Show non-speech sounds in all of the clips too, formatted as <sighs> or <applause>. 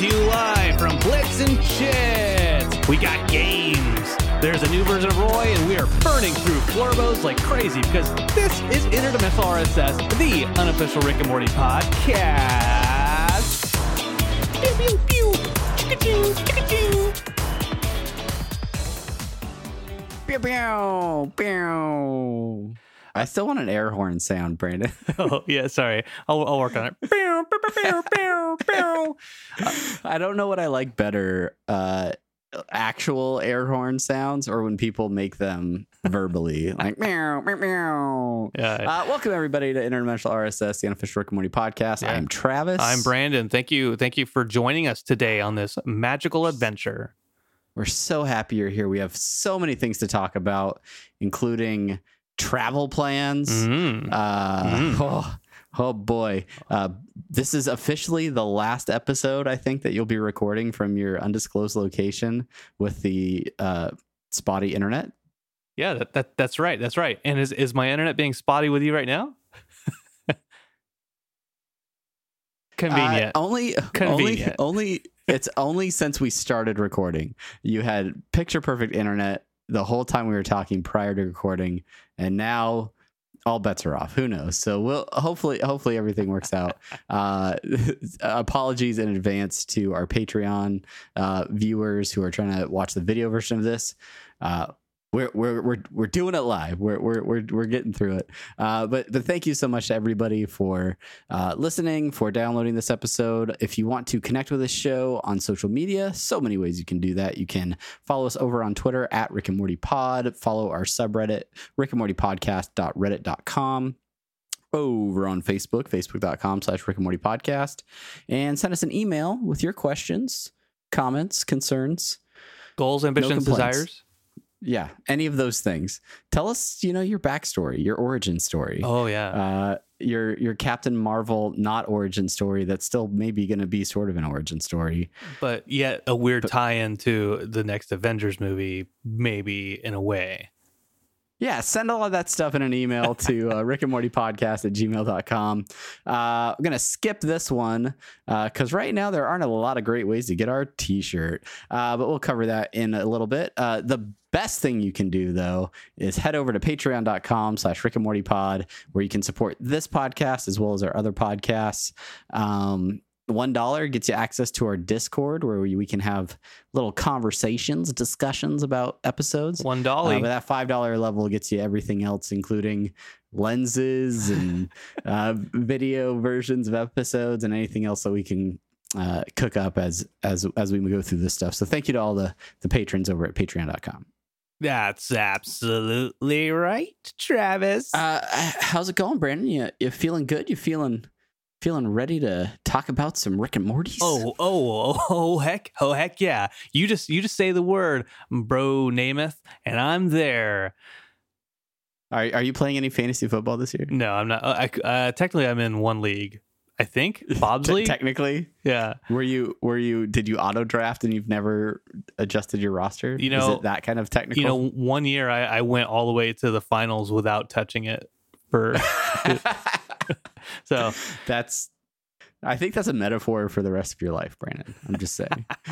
to you live from Blips and Chitz. We got games. There's a new version of Roy, and we are burning through Flurbos like crazy because this is Interdimensional RSS, the unofficial Rick and Morty podcast. Pew, pew, pew. Chicka-choo, chicka-choo. Pew, pew, pew. I still want an air horn sound, Brandon. <laughs> Oh, yeah, sorry. I'll, I'll work on it. I don't know what I like better uh, actual air horn sounds or when people make them verbally, <laughs> like meow, meow, meow. Yeah. Uh, welcome, everybody, to Interdimensional RSS, the unofficial Rick and Morty podcast. Yeah. I'm Travis. I'm Brandon. Thank you. Thank you for joining us today on this magical adventure. We're so happy you're here. We have so many things to talk about, including travel plans. Mm. Uh, Mm. <laughs> oh, oh boy. Uh, this is officially the last episode, I think, that you'll be recording from your undisclosed location with the uh, spotty internet. Yeah, that, that that's right. That's right. And is is my internet being spotty with you right now? <laughs> Convenient. Uh, only, Convenient. only, only. It's only since we started recording. You had picture perfect internet the whole time we were talking prior to recording, and now all bets are off. Who knows? So we'll hopefully, hopefully everything works out. <laughs> Uh, <laughs> apologies in advance to our Patreon uh, viewers who are trying to watch the video version of this. Uh, we're, we're, we're, we're doing it live. We're, we're, we're, we're getting through it. Uh, but, but thank you so much to everybody for uh, listening, for downloading this episode. If you want to connect with this show on social media, so many ways you can do that. You can follow us over on Twitter at Rick and Morty Pod, follow our subreddit, Rick and Morty Podcast.reddit.com over on Facebook, facebook.com slash Rick and Morty Podcast, and send us an email with your questions, comments, concerns. Goals, ambitions, complaints. desires. Yeah, any of those things. Tell us, you know, your backstory, your origin story. Oh yeah. Uh, your your Captain Marvel not origin story that's still maybe going to be sort of an origin story. but yet a weird tie-in to the next Avengers movie, maybe in a way. Yeah, send all of that stuff in an email <laughs> to uh, Rick and Morty Podcast at gmail.com. Uh, I'm going to skip this one because right now there aren't a lot of great ways to get our t shirt, uh, but we'll cover that in a little bit. Uh, the best thing you can do, though, is head over to patreon.com slash Rick and Morty Pod, where you can support this podcast as well as our other podcasts. Um, one dollar gets you access to our Discord, where we, we can have little conversations, discussions about episodes. One Uh, but that five dollar level gets you everything else, including lenses and <laughs> uh, video versions of episodes and anything else that we can uh, cook up as as as we go through this stuff. So thank you to all the the patrons over at Patreon.com. That's absolutely right, Travis. Uh, how's it going, Brandon? You you feeling good? You're feeling feeling ready to talk about some Rick and Morty's? Oh, oh, oh, oh, heck, oh, heck, yeah! You just, you just say the word, bro, Namath, and I'm there. are are you playing any fantasy football this year? No, I'm not. Uh, I, uh, technically, I'm in one league. I think <laughs> Bob's Te- league. technically, yeah, Were you were you did you auto draft and you've never adjusted your roster? You Is know- it that kind of technical? you know, one year I, I went all the way to the finals without touching it. For <laughs> <laughs> so, that's I think that's a metaphor for the rest of your life, Brandon. I'm just saying. <laughs>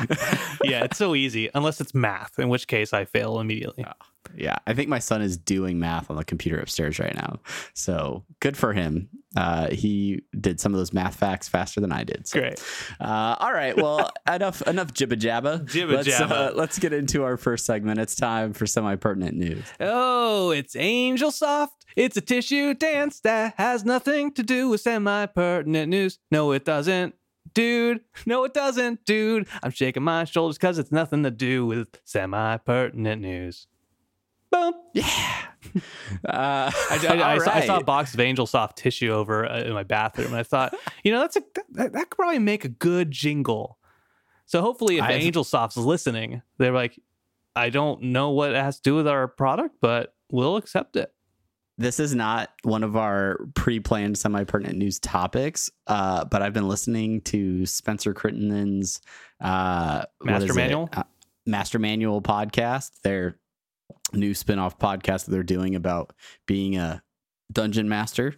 yeah, it's so easy unless it's math, in which case I fail immediately. Oh, yeah, I think my son is doing math on the computer upstairs right now. So good for him. Uh, he did some of those math facts faster than I did. So, Great. Uh, all right. Well, <laughs> enough enough jibba jabba. Jibba let's, jabba. Uh, let's get into our first segment. It's time for semi pertinent news. Oh, it's Angel Soft. It's a tissue dance that has nothing to do with semi pertinent news. No, it doesn't. Dude, no, it doesn't, dude. I'm shaking my shoulders because it's nothing to do with semi pertinent news. Boom. Yeah. Uh, I, I, I, all saw, I saw a box of Angel Soft tissue over uh, in my bathroom, and I thought, you know, that's a that, that could probably make a good jingle. So hopefully, if I've- Angel Soft's listening, they're like, I don't know what it has to do with our product, but we'll accept it. this is not one of our pre-planned semi-pertinent news topics uh, but i've been listening to spencer crittenden's uh, Master? Manual? Uh, master manual podcast their new spin-off podcast that they're doing about being a dungeon master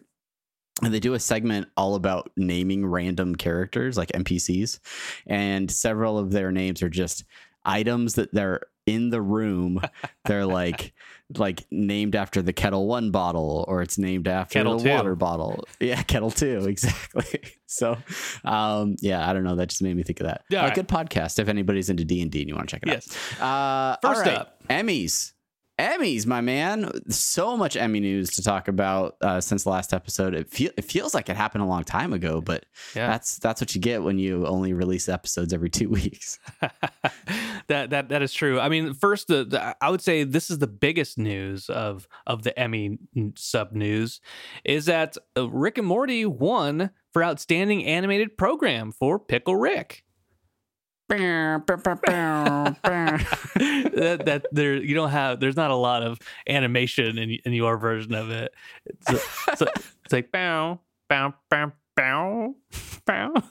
and they do a segment all about naming random characters like NPCs, and several of their names are just items that they're in the room. <laughs> they're like like named after the Ketel One bottle, or it's named after Kettle the Two. water bottle. Yeah, <laughs> Kettle Two, <laughs> exactly. so, um, yeah, I don't know. That just made me think of that. Yeah, right. good podcast if anybody's into D and you want to check it Yes. out. Uh, First right. up. Emmys. Emmys, my man. So much Emmy news to talk about uh, since the last episode. It, feel, it feels like it happened a long time ago, but Yeah. that's that's what you get when you only release episodes every two <laughs> weeks. <laughs> that that that is true. I mean, first, the, the I would say this is the biggest news of of the Emmy sub news is that uh, Rick and Morty won for outstanding animated program for Pickle Rick. That, that there you don't have there's not a lot of animation in in your version of it. It's, it's, it's like bow bow bow bow bow. <laughs>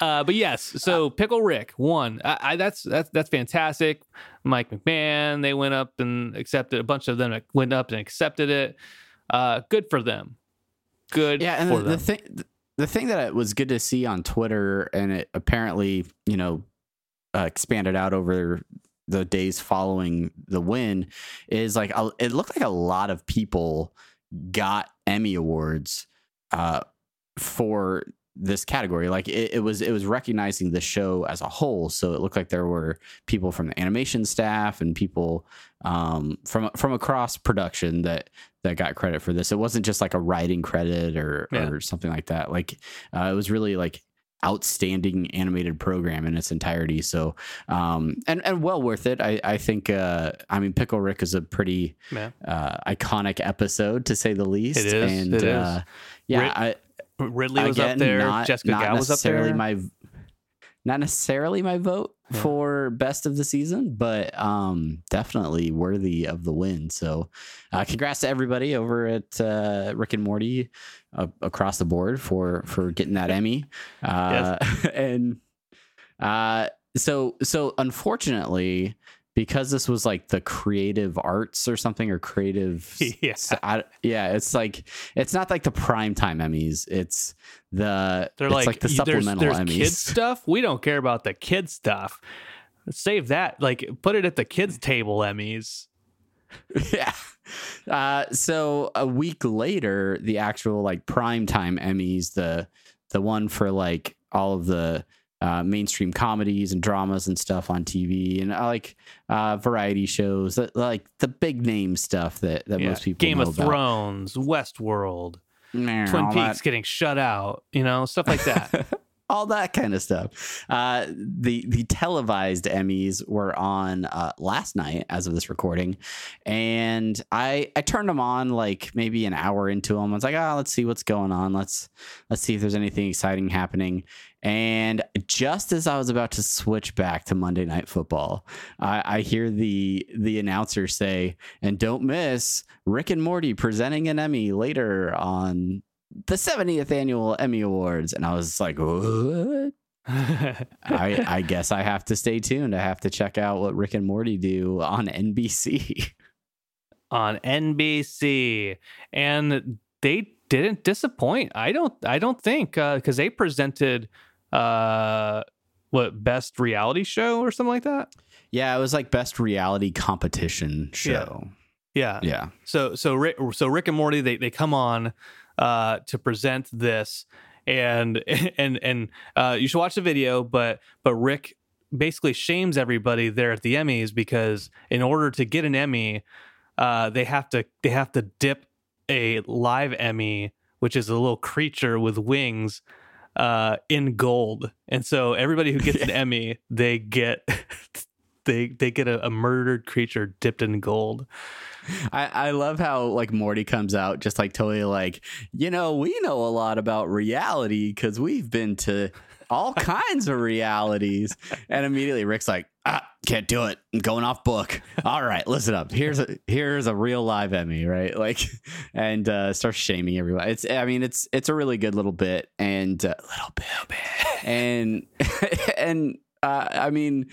Uh, but yes, so Pickle Rick won. I, I, that's that's that's fantastic. Mike McMahon, they went up and accepted. A bunch of them went up and accepted it. Uh, good for them. Good yeah, and for the, the them. thing the thing that was good to see on Twitter, and it apparently you know uh, expanded out over the days following the win, is like a, it looked like a lot of people got Emmy awards uh, for this category. Like it, it was it was recognizing the show as a whole. So it looked like there were people from the animation staff and people um, from from across production that that got credit for this. It wasn't just like a writing credit or Yeah. or something like that. Like uh, it was really like outstanding animated program in its entirety. So um and and well worth it. I i think uh i mean pickle rick is a pretty Yeah. uh iconic episode to say the least. It is, and it is. uh yeah Rid- I, Ridley was again, up there. Not, Jessica not Gal was up there. my, not necessarily my vote Yeah. for best of the season, but um, definitely worthy of the win. So, uh, congrats to everybody over at uh, Rick and Morty uh, across the board for for getting that Emmy. <laughs> Uh, <laughs> and uh, so so unfortunately. Because this was like the creative arts or something, or creative <laughs> Yeah. I, yeah, it's like it's not like the primetime Emmys. It's the They're it's like, like, the supplemental there's, Emmys. there's kid stuff. We don't care about the kid stuff. Save that. Like put it at the kids table Emmys. <laughs> yeah. Uh, so a week later, the actual like primetime Emmys, the the one for like all of the uh, mainstream comedies and dramas and stuff on TV and uh, like uh, variety shows, that, like the big name stuff that, that Yeah. most people Game of about. Thrones, Westworld, Twin Peaks that- getting shut out. You know stuff like that. <laughs> all that kind of stuff. Uh, the the televised Emmys were on uh, last night, as of this recording, and I I turned them on like maybe an hour into them. I was like, ah, let's see what's going on. Let's let's see if there's anything exciting happening. And just as I was about to switch back to Monday Night Football, I, I hear the the announcer say, "And don't miss Rick and Morty presenting an Emmy later on the 70th annual Emmy Awards. And I was like, what? I, <laughs> I guess I have to stay tuned. I have to check out what Rick and Morty do on NBC. on NBC, and they didn't disappoint. I don't. I don't think uh, because they presented uh what best reality show or something like that. yeah, it was like best reality competition show. Yeah. Yeah. So so Rick so Rick and Morty they they come on uh to present this and <laughs> and and uh you should watch the video but but Rick basically shames everybody there at the Emmys because in order to get an Emmy uh they have to they have to dip a live Emmy which is a little creature with wings uh in gold. And so everybody who gets an <laughs> Emmy they get <laughs> they they get a, a murdered creature dipped in gold. I, I love how like Morty comes out just like totally like, you know, we know a lot about reality because we've been to all kinds of realities. And immediately Rick's like, ah, can't do it. I'm going off book. All right, listen up. Here's a here's a real live Emmy, right? Like, and uh, starts shaming everyone. It's I mean, it's it's a really good little bit and uh, little bit, and <laughs> and uh, I mean.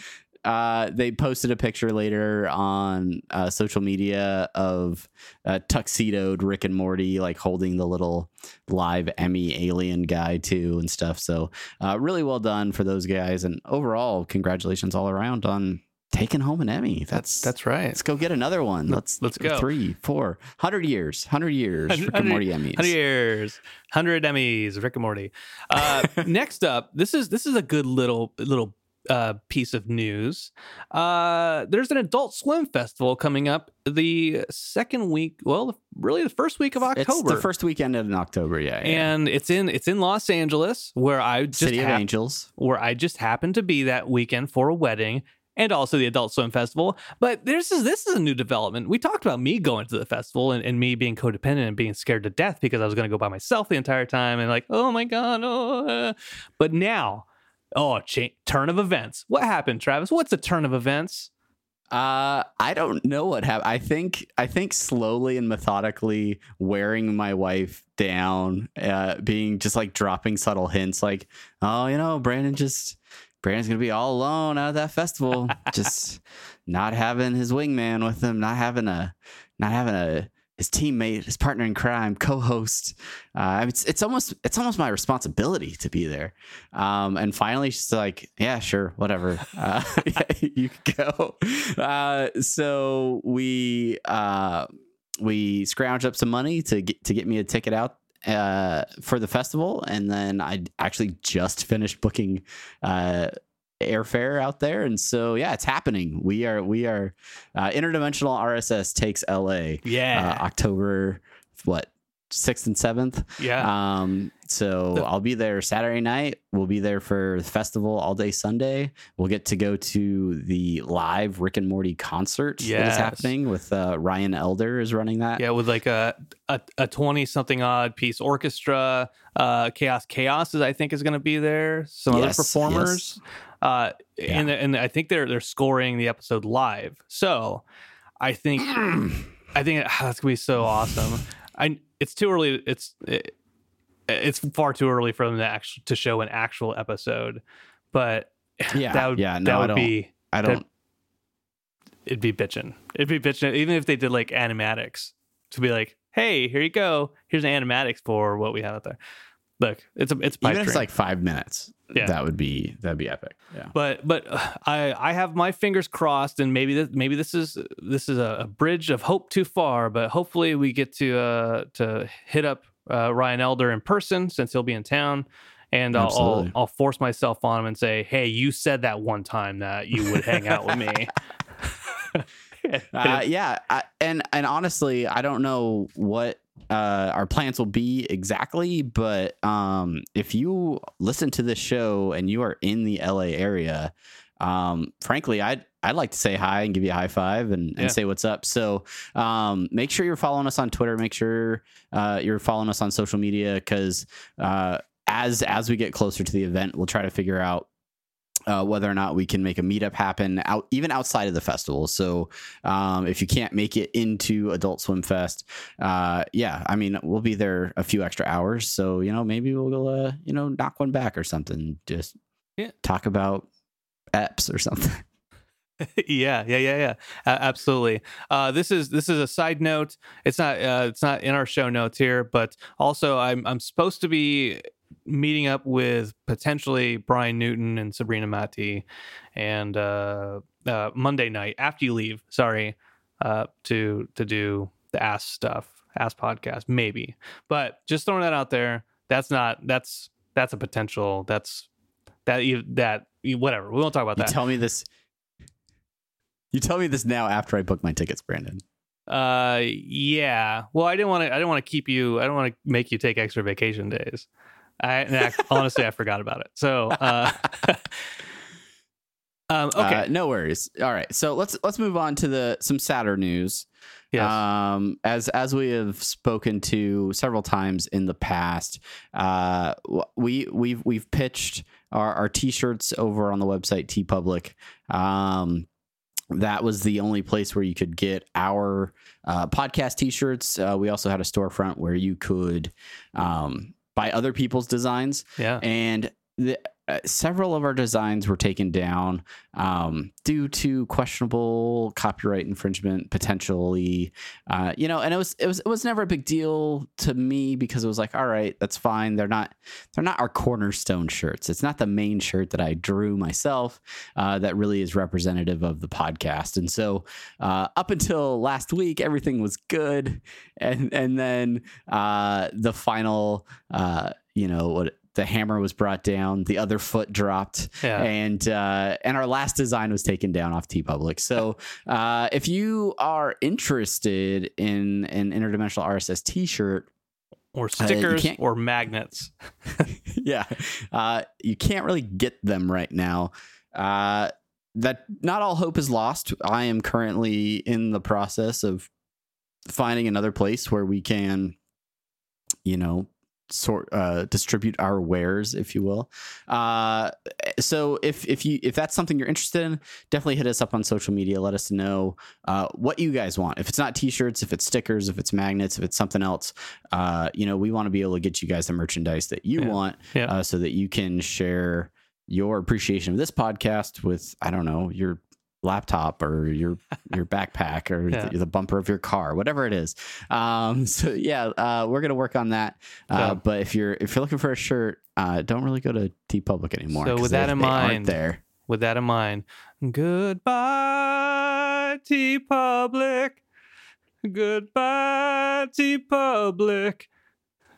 Uh, they posted a picture later on uh, social media of uh, tuxedoed Rick and Morty, like holding the little live Emmy alien guy too and stuff. So uh, really well done for those guys, and overall, congratulations all around on taking home an Emmy. That's That's right. Let's go get another one. Let's let's go. Three, four, hundred years, hundred years. Rick and Morty Emmys. Hundred years, hundred Emmys, Rick and Morty. Uh, <laughs> next up, this is this is a good little little uh, piece of news. Uh, there's an Adult Swim festival coming up the second week. Well, really the first week of October. It's the first weekend in October. Yeah, yeah. and it's in it's in Los Angeles, where I just City of hap- Angels. where I just happened to be that weekend for a wedding and also the Adult Swim Festival. But this is this is a new development. We talked about me going to the festival and, and me being codependent and being scared to death because I was going to go by myself the entire time and like, oh my god, oh. uh. But now, oh, cha- turn of events. What happened, Travis? What's a turn of events? Uh, I don't know what happened. I think I think slowly and methodically wearing my wife down, uh, being just like dropping subtle hints, like, oh, you know, Brandon just Brandon's gonna be all alone out of that festival, <laughs> just not having his wingman with him, not having a, not having a his teammate, his partner in crime, co-host. Uh, it's it's almost it's almost my responsibility to be there. Um, and finally, she's like, "Yeah, sure, whatever. <laughs> Uh, <laughs> yeah, you can go." Uh, so we uh, we scrounged up some money to get to get me a ticket out uh, for the festival, and then I actually just finished booking uh, airfare out there, and so yeah, it's happening. We are we are uh, interdimensional RSS takes LA Yeah, uh, October what sixth and seventh. yeah. Um, so I'll be there Saturday night. We'll be there for the festival all day Sunday. We'll get to go to the live Rick and Morty concert that Yes. is happening with uh, Ryan Elder is running that. yeah, with like a a, a twenty something odd piece orchestra. Uh, Chaos Chaos is I think is going to be there. Some Yes, other performers. Uh, and and I think they're they're scoring the episode live. So I think <clears throat> I think ah, that's gonna be so awesome. I it's too early. It's it, it's far too early for them to actually to show an actual episode, but Yeah, that would yeah, no, that would don't- be I don't. it'd be bitching. It'd be bitching. Even if they did like animatics to be like, hey, here you go. Here's an animatics for what we have out there. Look, it's a it's a Even if it's like five minutes, Yeah. that would be that'd be epic. Yeah. but but uh, I I have my fingers crossed, and maybe this maybe this is this is a, a bridge of hope too far. But hopefully we get to uh to hit up uh, Ryan Elder in person since he'll be in town. And I'll, I'll I'll force myself on him and say, "Hey, you said that one time that you would hang out with me." <laughs> <laughs> Uh, yeah, I, and and honestly, I don't know what uh, our plans will be exactly, but um, if you listen to this show and you are in the LA area, um, frankly, I'd I'd like to say hi and give you a high five and, and Yeah. say what's up. So um, make sure you're following us on Twitter. Make sure uh, you're following us on social media because uh, as as we get closer to the event, we'll try to figure out uh, whether or not we can make a meetup happen out even outside of the festival. So um, if you can't make it into Adult Swim Fest, uh, yeah, I mean we'll be there a few extra hours. So you know maybe we'll uh, you know knock one back or something. Just Yeah. talk about EPs or something. <laughs> yeah, yeah, yeah, yeah. A- absolutely. Uh, this is this is a side note. It's not uh, it's not in our show notes here, but also I'm I'm supposed to be meeting up with potentially Brian Newton and Sabrina Mati, and uh, uh, Monday night after you leave. Sorry, uh, to to do the ass stuff, ass podcast, maybe. But just throwing that out there. That's not that's that's a potential. That's that you that whatever. We won't talk about You that. tell me this. You tell me this now after I book my tickets, Brandon. Uh, yeah. Well, I didn't want to. I didn't want to keep you. I don't want to make you take extra vacation days. I I- honestly, I forgot about it. So, uh, <laughs> um, okay. Uh, no worries. All right. So let's let's move on to the some sadder news. yes. Um, as as we have spoken to several times in the past, uh, we we've we've pitched our, our t-shirts over on the website TeePublic. Um, that was the only place where you could get our uh, podcast t-shirts. Uh, we also had a storefront where you could um, buy other people's designs yeah. and the, uh, several of our designs were taken down um, due to questionable copyright infringement potentially. Uh, you know, and it was it was it was never a big deal to me because it was like, all right, that's fine. They're not they're not our cornerstone shirts. It's not the main shirt that I drew myself uh, that really is representative of the podcast. And so uh, up until last week, everything was good, and and then uh, the final, uh, you know, what the hammer was brought down, the other foot dropped, Yeah. and uh, and our last design was taken down off TeePublic. So <laughs> uh, if you are interested in an interdimensional RSS T-shirt, Or stickers can't- or magnets. <laughs> yeah, uh, you can't really get them right now. Uh, that not all hope is lost. I am currently in the process of finding another place where we can, you know, sort uh, distribute our wares, if you will. Uh, so if if you if that's something you're interested in, definitely hit us up on social media. Let us know uh, what you guys want. If it's not t-shirts, if it's stickers, if it's magnets, if it's something else, uh, you know, we want to be able to get you guys the merchandise that you Yeah. want, Yeah. uh, so that you can share your appreciation of this podcast with I don't know your laptop or your your <laughs> backpack or Yeah. the, the bumper of your car, whatever it is. Um, <laughs> so yeah, uh, we're gonna work on that. Uh. But if you're if you're looking for a shirt, uh, don't really go to TeePublic anymore. So with they- that in they mind- there. With that in mind, goodbye, TeePublic. Goodbye, TeePublic.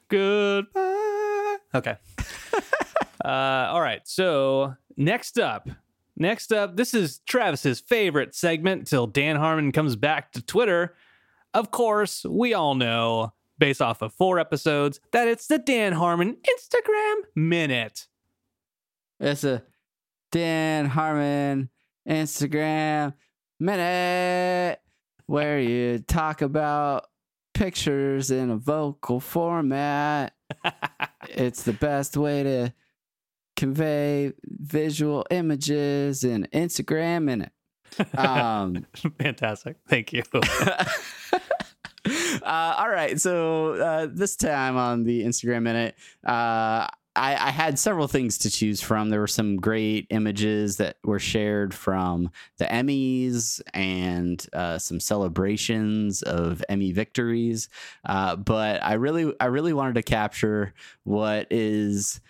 Goodbye. Okay. <laughs> uh, all right. So next up, next up, this is Travis's favorite segment till Dan Harmon comes back to Twitter. Of course, we all know, based off of four episodes, that it's the Dan Harmon Instagram Minute. It's a Dan Harmon Instagram minute where you talk about pictures in a vocal format. <laughs> it's the best way to convey visual images in Instagram minute. <laughs> Um, Fantastic. Thank you. <laughs> <laughs> uh, all right. So uh, this time on the Instagram minute, uh, I, I had several things to choose from. There were some great images that were shared from the Emmys and uh, some celebrations of Emmy victories. Uh, but I really, I really wanted to capture what is,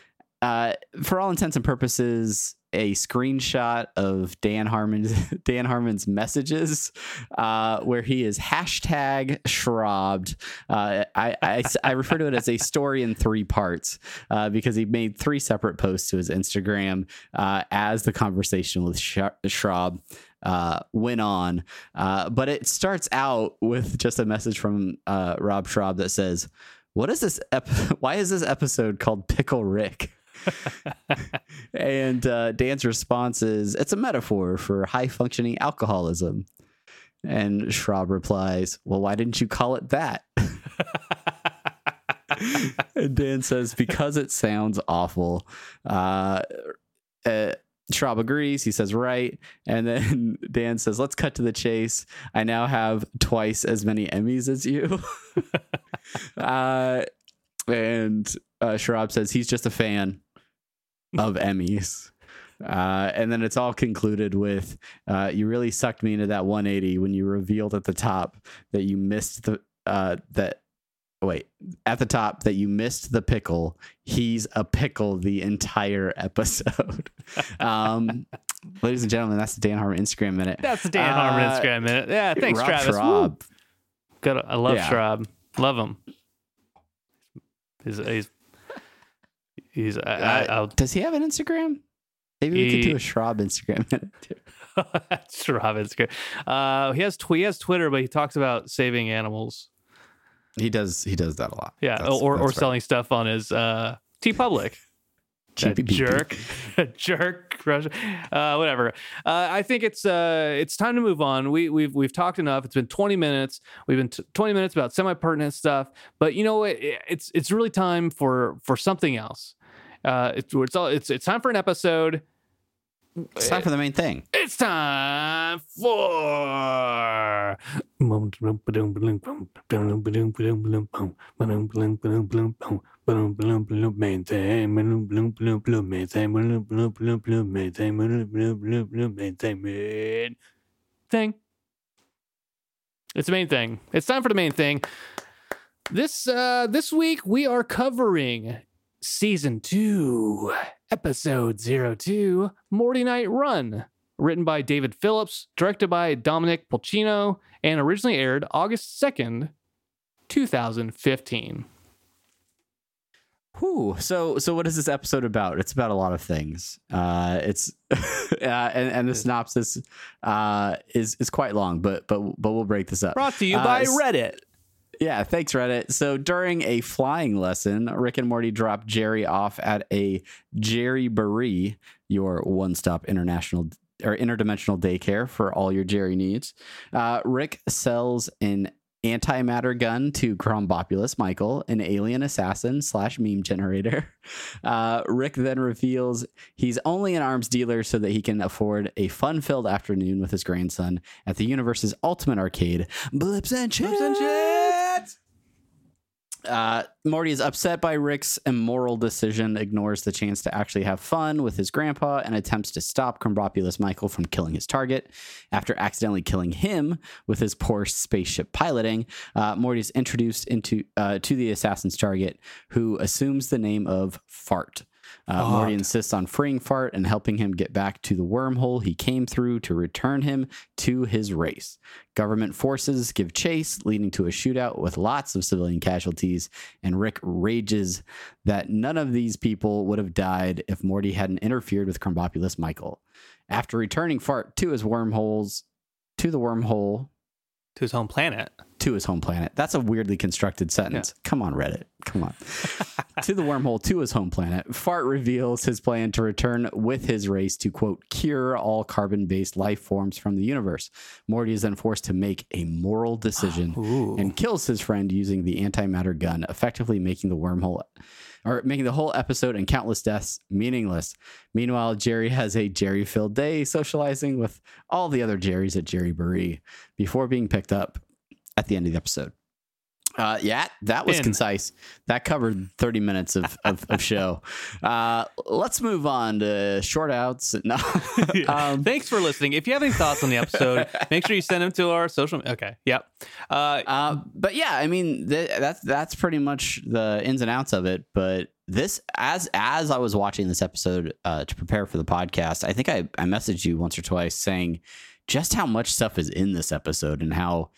uh, for all intents and purposes, a screenshot of Dan Harmon's <laughs> Dan Harmon's messages, uh, where he is hashtag shrobbed. Uh, I, I I refer to it as a story in three parts uh, because he made three separate posts to his Instagram uh, as the conversation with Sh- Schrab uh, went on. But it starts out with just a message from Rob Schrab that says, "What is this? Ep- <laughs> Why is this episode called Pickle Rick?" <laughs> and uh, Dan's response is, "It's a metaphor for high functioning alcoholism." And Schrab replies, "Well, why didn't you call it that?" <laughs> and Dan says, "Because it sounds awful." Uh, uh, Schrab agrees. He says, "Right." And then <laughs> Dan says, "Let's cut to the chase. I now have twice as many Emmys as you." uh, and uh, Schrab says he's just a fan of Emmys. Uh, and then it's all concluded with uh, you really sucked me into that 180 when you revealed at the top that you missed the uh, that wait at the top that you missed the pickle he's a pickle the entire episode <laughs> um ladies and gentlemen that's the dan harmon instagram minute That's the Dan Harmon Uh, Instagram minute. Yeah, thanks, Rob Travis. Schrab. Good. I love Yeah. Schrab. Love him. He's he's he's. I, I, Uh, I'll does he have an instagram maybe we could do a Schrab instagram minute too. Schrab Instagram. Uh, he has tw- he has Twitter, but he talks about saving animals. he does he does that a lot Yeah, That's- or or right. selling stuff on his uh, TeePublic. <laughs> That jerk, <laughs> jerk, Russia. Uh, whatever. Uh, I think it's uh, it's time to move on. We we've we've talked enough. It's been 20 minutes. We've been t- 20 minutes about semi pertinent stuff. But you know what? It- It's it's really time for for something else. Uh, it's it's all it's it's time for an episode It's time for the main thing. It's time for main thing. Thing. It's the main thing. It's time for the main thing. This uh this week we are covering season two, episode zero two, Mortynight Run, written by David Phillips, directed by Dominic Polcino, and originally aired August 2nd, 2015. Whew. So, so what is this episode about? It's about a lot of things. Uh, it's <laughs> uh, and, and the synopsis uh, is is quite long, but but but we'll break this up. Brought to you Uh, by Reddit. Yeah, thanks, Reddit. So during a flying lesson, Rick and Morty drop Jerry off at a Jerryboree, your one-stop international or interdimensional daycare for all your Jerry needs. Uh, Rick sells an antimatter gun to Krombopulos Michael, an alien assassin slash meme generator. <laughs> Uh, Rick then reveals he's only an arms dealer so that he can afford a fun-filled afternoon with his grandson at the universe's ultimate arcade, Blips and Chitz. Uh, Morty is upset by Rick's immoral decision, ignores the chance to actually have fun with his grandpa, and attempts to stop Krombopulos Michael from killing his target. After accidentally killing him with his poor spaceship piloting, uh, Morty is introduced into uh, to the assassin's target, who assumes the name of Fart. Uh, Morty insists on freeing Fart and helping him get back to the wormhole he came through to return him to his race. Government forces give chase, leading to a shootout with lots of civilian casualties, and Rick rages that none of these people would have died if Morty hadn't interfered with Krombopulos Michael. After returning Fart to his wormholes, to the wormhole, To his home planet. To his home planet. That's a weirdly constructed sentence. Come on, Reddit. Come on. <laughs> to the wormhole to his home planet, Fart reveals his plan to return with his race to, quote, cure all carbon based life forms from the universe. Morty is then forced to make a moral decision <gasps> Ooh. and kills his friend using the antimatter gun, effectively making the wormhole or making the whole episode and countless deaths meaningless. Meanwhile, Jerry has a Jerry filled day socializing with all the other Jerrys at Jerryboree before being picked up at the end of the episode. Uh, yeah, that was concise. That covered 30 minutes of, of, of show. <laughs> Uh, let's move on to short outs. No. <laughs> um, Thanks for listening. If you have any thoughts on the episode, <laughs> make sure you send them to our social. Okay. Yep. Uh, Uh, but yeah, I mean th- that's that's pretty much the ins and outs of it. But this, as as I was watching this episode uh, to prepare for the podcast, I think I I messaged you once or twice saying just how much stuff is in this episode and how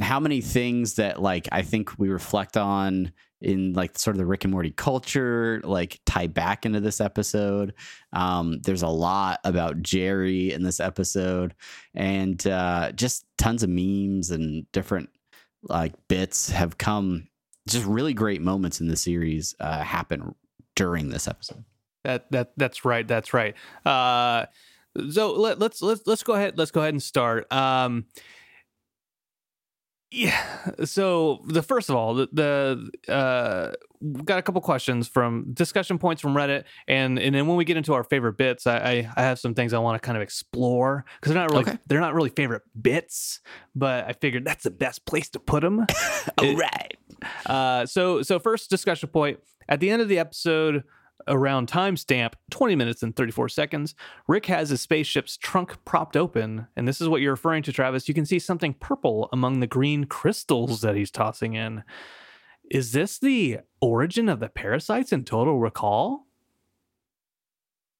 how many things that like I think we reflect on in like sort of the Rick and Morty culture, like tie back into this episode. Um, there's a lot about Jerry in this episode, and uh, just tons of memes and different like bits have come. Just really great moments in the series uh, happen during this episode. That that that's right. That's right. Uh, so let, let's let's let's go ahead. Let's go ahead and start. Um, yeah. So the first of all, the, the uh, got a couple questions from discussion points from Reddit, and and then when we get into our favorite bits, I I, I have some things I want to kind of explore because they're not really Okay. they're not really favorite bits, but I figured that's the best place to put them. <laughs> All right. Uh, so so first discussion point at the end of the episode around timestamp 20 minutes and 34 seconds. Rick has his spaceship's trunk propped open and this is what you're referring to travis. You can see something purple among the green crystals that he's tossing in. Is this the origin of the parasites in total rickall?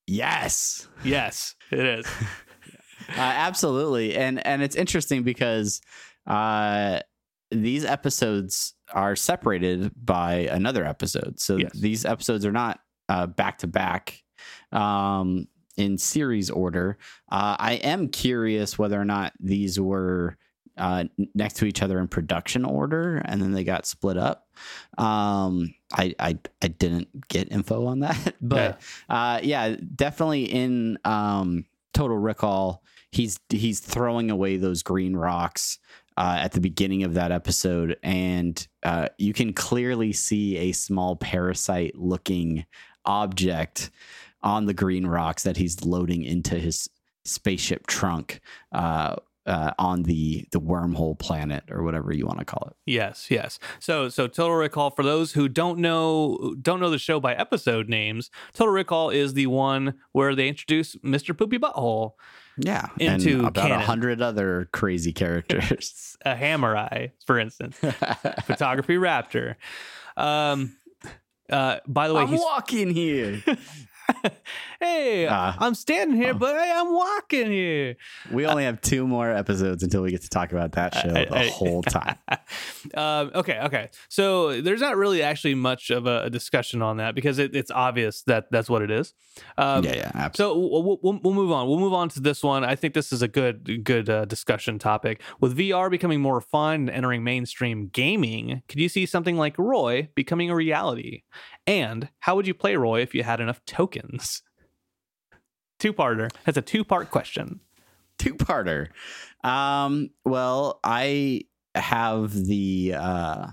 Yes. yes it is. <laughs> Uh, absolutely. And and it's interesting because uh these episodes are separated by another episode. So Yes. these episodes are not back to back um in series order. Uh i am curious whether or not these were uh next to each other in production order and then they got split up. Um i i, I didn't get info on that <laughs> but uh yeah definitely in um total rickall he's he's throwing away those green rocks uh, at the beginning of that episode and uh, you can clearly see a small parasite looking object on the green rocks that he's loading into his spaceship trunk uh, uh, on the the wormhole planet or whatever you want to call it. Yes, yes. So so Total Rickall for those who don't know don't know the show by episode names, Total Rickall is the one where they introduce Mr. Poopy Butthole, Yeah, Into and about a hundred other crazy characters. <laughs> a Hamurai, for instance, <laughs> photography raptor. Um uh by the way, I'm he's walking here. <laughs> <laughs> hey, Uh, I'm standing here, oh. but hey, I'm walking here. we only have two more episodes until we get to talk about that show I- the I- whole <laughs> time. um, okay, okay. So there's not really actually much of a, a discussion on that because it, it's obvious that that's what it is. Um, yeah, yeah, absolutely. So we'll, we'll, we'll move on. We'll move on to this one. I think this is a good good uh, discussion topic. With VR becoming more refined and entering mainstream gaming, could you see something like Roy becoming a reality? And how would you play Roy if you had enough tokens? Two parter. That's a two part question. two-parter. Um, well, I have the uh,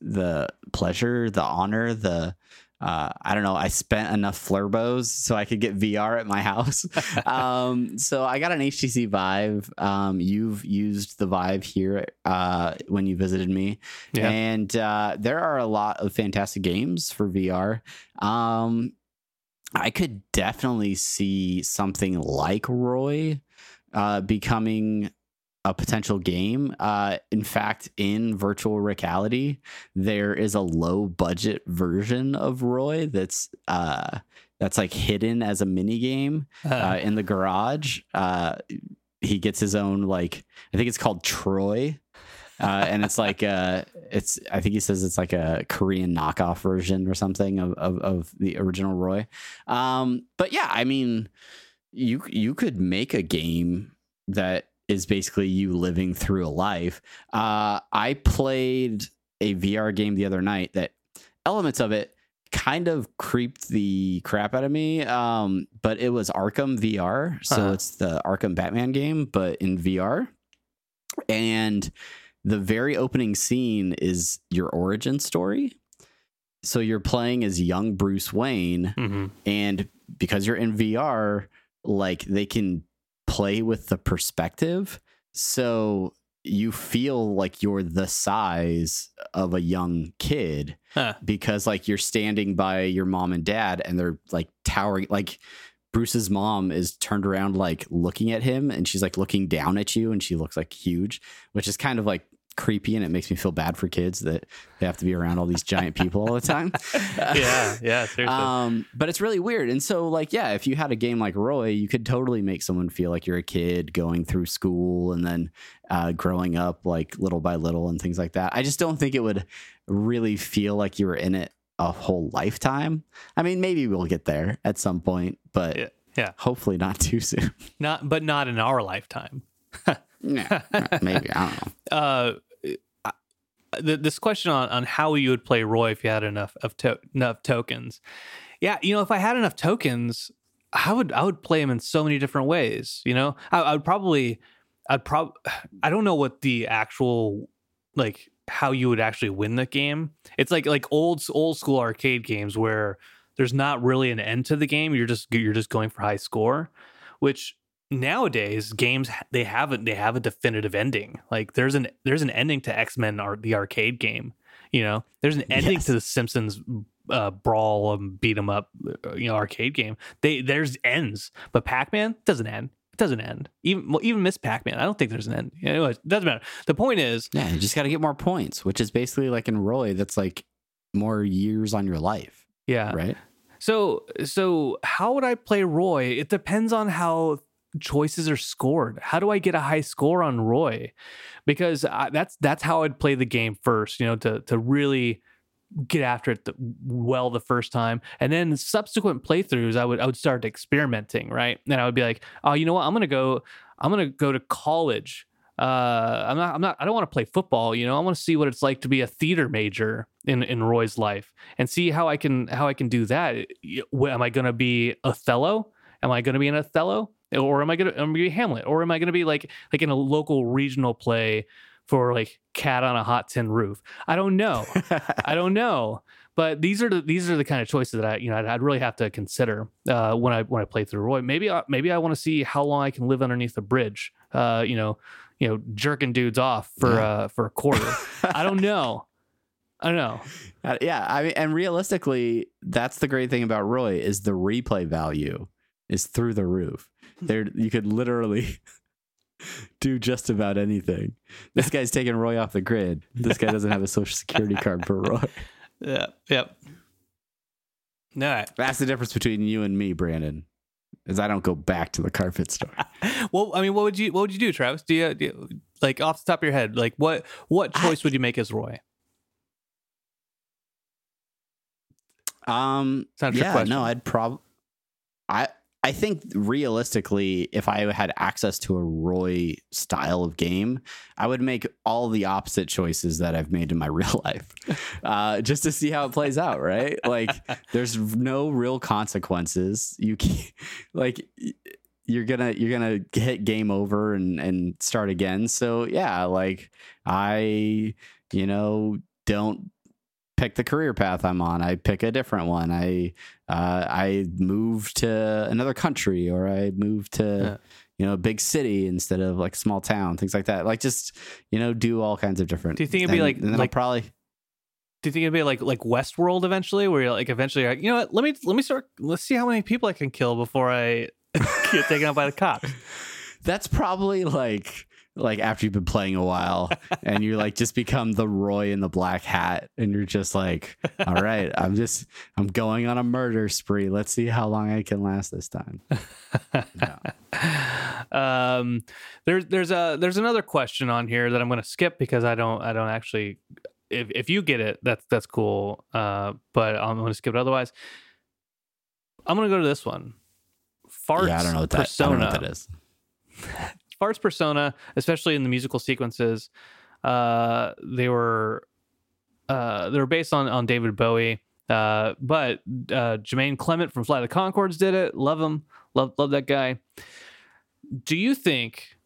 the pleasure, the honor, the uh, I don't know. I spent enough flurbos so I could get VR at my house. <laughs> um, so I got an HTC Vive. Um, you've used the Vive here uh, when you visited me, Yeah. and uh, there are a lot of fantastic games for VR. Um, I could definitely see something like Roy uh, becoming a potential game. Uh, in fact, in virtual reality, there is a low budget version of Roy that's uh, that's like hidden as a mini game Uh, uh, in the garage. Uh, he gets his own like I think it's called Troy. Uh, and it's like uh it's I think he says it's like a Korean knockoff version or something of, of, of the original Roy. Um, but yeah, I mean, you you could make a game that is basically you living through a life. Uh, I played a VR game the other night that elements of it kind of creeped the crap out of me. Um, but it was Arkham VR, so Uh-huh. it's the Arkham Batman game, but in VR. And the very opening scene is your origin story. So you're playing as young Bruce Wayne, mhm. and because you're in VR, like they can play with the perspective. So you feel like you're the size of a young kid Huh. because like you're standing by your mom and dad and they're like towering like Bruce's mom is turned around like looking at him and she's like looking down at you and she looks like huge, which is kind of like creepy and it makes me feel bad for kids that they have to be around all these giant people all the time. <laughs> yeah, yeah, seriously. Um, but it's really weird. And so, like, yeah, if you had a game like Roy, you could totally make someone feel like you're a kid going through school and then uh, growing up, like little by little, and things like that. I just don't think it would really feel like you were in it a whole lifetime. I mean, maybe we'll get there at some point, but Yeah, yeah. hopefully not <laughs> too soon. not, but not in our lifetime. <laughs> yeah, maybe I don't know. uh, th- this question on, on how you would play Roy if you had enough of to- enough tokens. Yeah, you know, if I had enough tokens, I would I would play him in so many different ways. You know, I, I would probably I'd prob <sighs> I don't know what the actual like how you would actually win the game. It's like like old old school arcade games where there's not really an end to the game. You're just you're just going for high score, which nowadays games they have a, they have a definitive ending. Like there's an there's an ending to X Men or the arcade game. You know, there's an ending Yes. to the Simpsons uh, brawl and beat 'em up. uh, You know, arcade game. They there's ends, but Pac Man doesn't end. It doesn't end. Even well, even Miss Pac Man. I don't think there's an end. Anyway, it doesn't matter. The point is, Yeah, you just got to get more points, which is basically like in Roy, that's like more years on your life, yeah. right? So so how would I play Roy? It depends on how choices are scored. How do I get a high score on Roy? Because I, that's that's how I'd play the game first, you know, to to really get after it the, well the first time. And then subsequent playthroughs I would I would start experimenting, right? And I would be like, "Oh, you know what? I'm to go I'm to go to college uh, I'm not. I'm not. I don't want to play football. You know, I want to see what it's like to be a theater major in in Roy's life and see how I can how I can do that. Am I going to be Othello? Am I going to be an Othello, or am I going to am I gonna be Hamlet, or am I going to be like like in a local regional play for like Cat on a Hot Tin Roof? I don't know. I don't <laughs> know. but these are the these are the kind of choices that I you know I'd, I'd really have to consider uh, when I when I play through Roy. Maybe I, maybe I want to see how long I can live underneath the bridge. Uh, you know, you know, jerking dudes off for Yeah. uh, for a quarter. I don't know. <laughs> I don't know. Uh, yeah, I mean, and realistically, that's the great thing about Roy is the replay value is through the roof. There, <laughs> you could literally <laughs> do just about anything. This guy's taking Roy off the grid. This guy doesn't have a social security card for Roy. <laughs> Yeah. Yep. All right. That's the difference between you and me, Brandon. Is I don't go back to the carpet store. Well, I mean, what would you what would you do, Travis? Do you, do you like off the top of your head, like what what choice would you make as Roy? Um, It's not a trick yeah, question. no, I'd prob. I I think realistically, if I had access to a Roy style of game, I would make all the opposite choices that I've made in my <laughs> real life, uh, just to see how it plays out. Right? Like, <laughs> there's no real consequences. You can't, like. You're gonna you're gonna hit game over and and start again. So yeah, like I, you know, don't pick the career path I'm on. I pick a different one. I uh, I move to another country or I move to Yeah. you know a big city instead of like a small town, things like that. Like just you know do all kinds of different. Do you think it'd be and- like- and then I'll probably Do you think it'd be like like Westworld eventually, where you're like eventually, you're like, you know what? Let me let me start. Let's see how many people I can kill before I <laughs> get taken out by the cops. <laughs> that's probably like like after you've been playing a while <laughs> and you like just become the Roy in the black hat and you're just like all right I'm just I'm going on a murder spree let's see how long I can last this time <laughs> um, there's there's a there's another question on here that I'm going to skip because I don't I don't actually. If if you get it, that's that's cool. Uh, but I'm going to skip it otherwise. I'm going to go to this one. Farts yeah I don't know what that I persona. don't know what that is <laughs> Farts persona, especially in the musical sequences, uh, they were uh, they were based on on David Bowie. Uh, but uh, Jermaine Clement from Flight of the Conchords did it. Love him. Love love that guy. Do you think?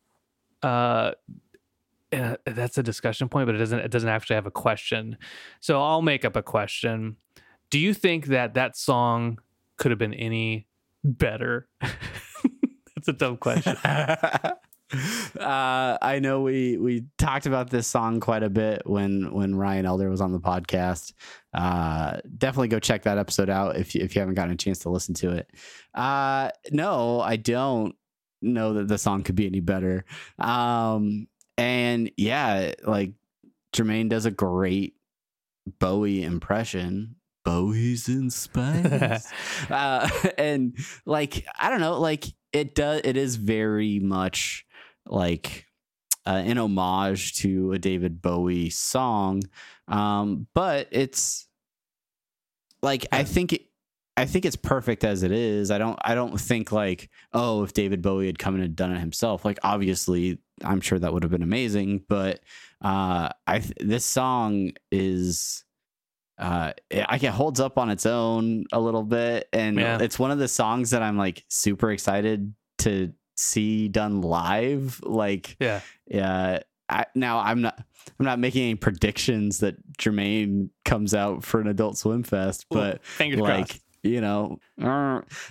Uh, uh, that's a discussion point, but it doesn't it doesn't actually have a question. So I'll make up a question. Do you think that that song could have been any better? <laughs> that's a dumb question. <laughs> uh, I know we we talked about this song quite a bit when when Ryan Elder was on the podcast. Uh, definitely go check that episode out if you, if you haven't gotten a chance to listen to it. Uh, no, I don't know that the song could be any better. Um, and yeah, like Jermaine does a great Bowie impression. Bowie's in space. <laughs> uh, <laughs> and like I don't know, like it does. It is very much like uh, an homage to a David Bowie song, um, but it's like I think it. I think it's perfect as it is. I don't. I don't think like, oh, if David Bowie had come in and done it himself, like obviously, I'm sure that would have been amazing. But uh, I th- this song is uh it, I it holds up on its own a little bit and Yeah. it's one of the songs that I'm like super excited to see done live like Yeah. yeah I, now I'm not I'm not making any predictions that Jermaine comes out for an adult swim fest but fingers like crossed. you know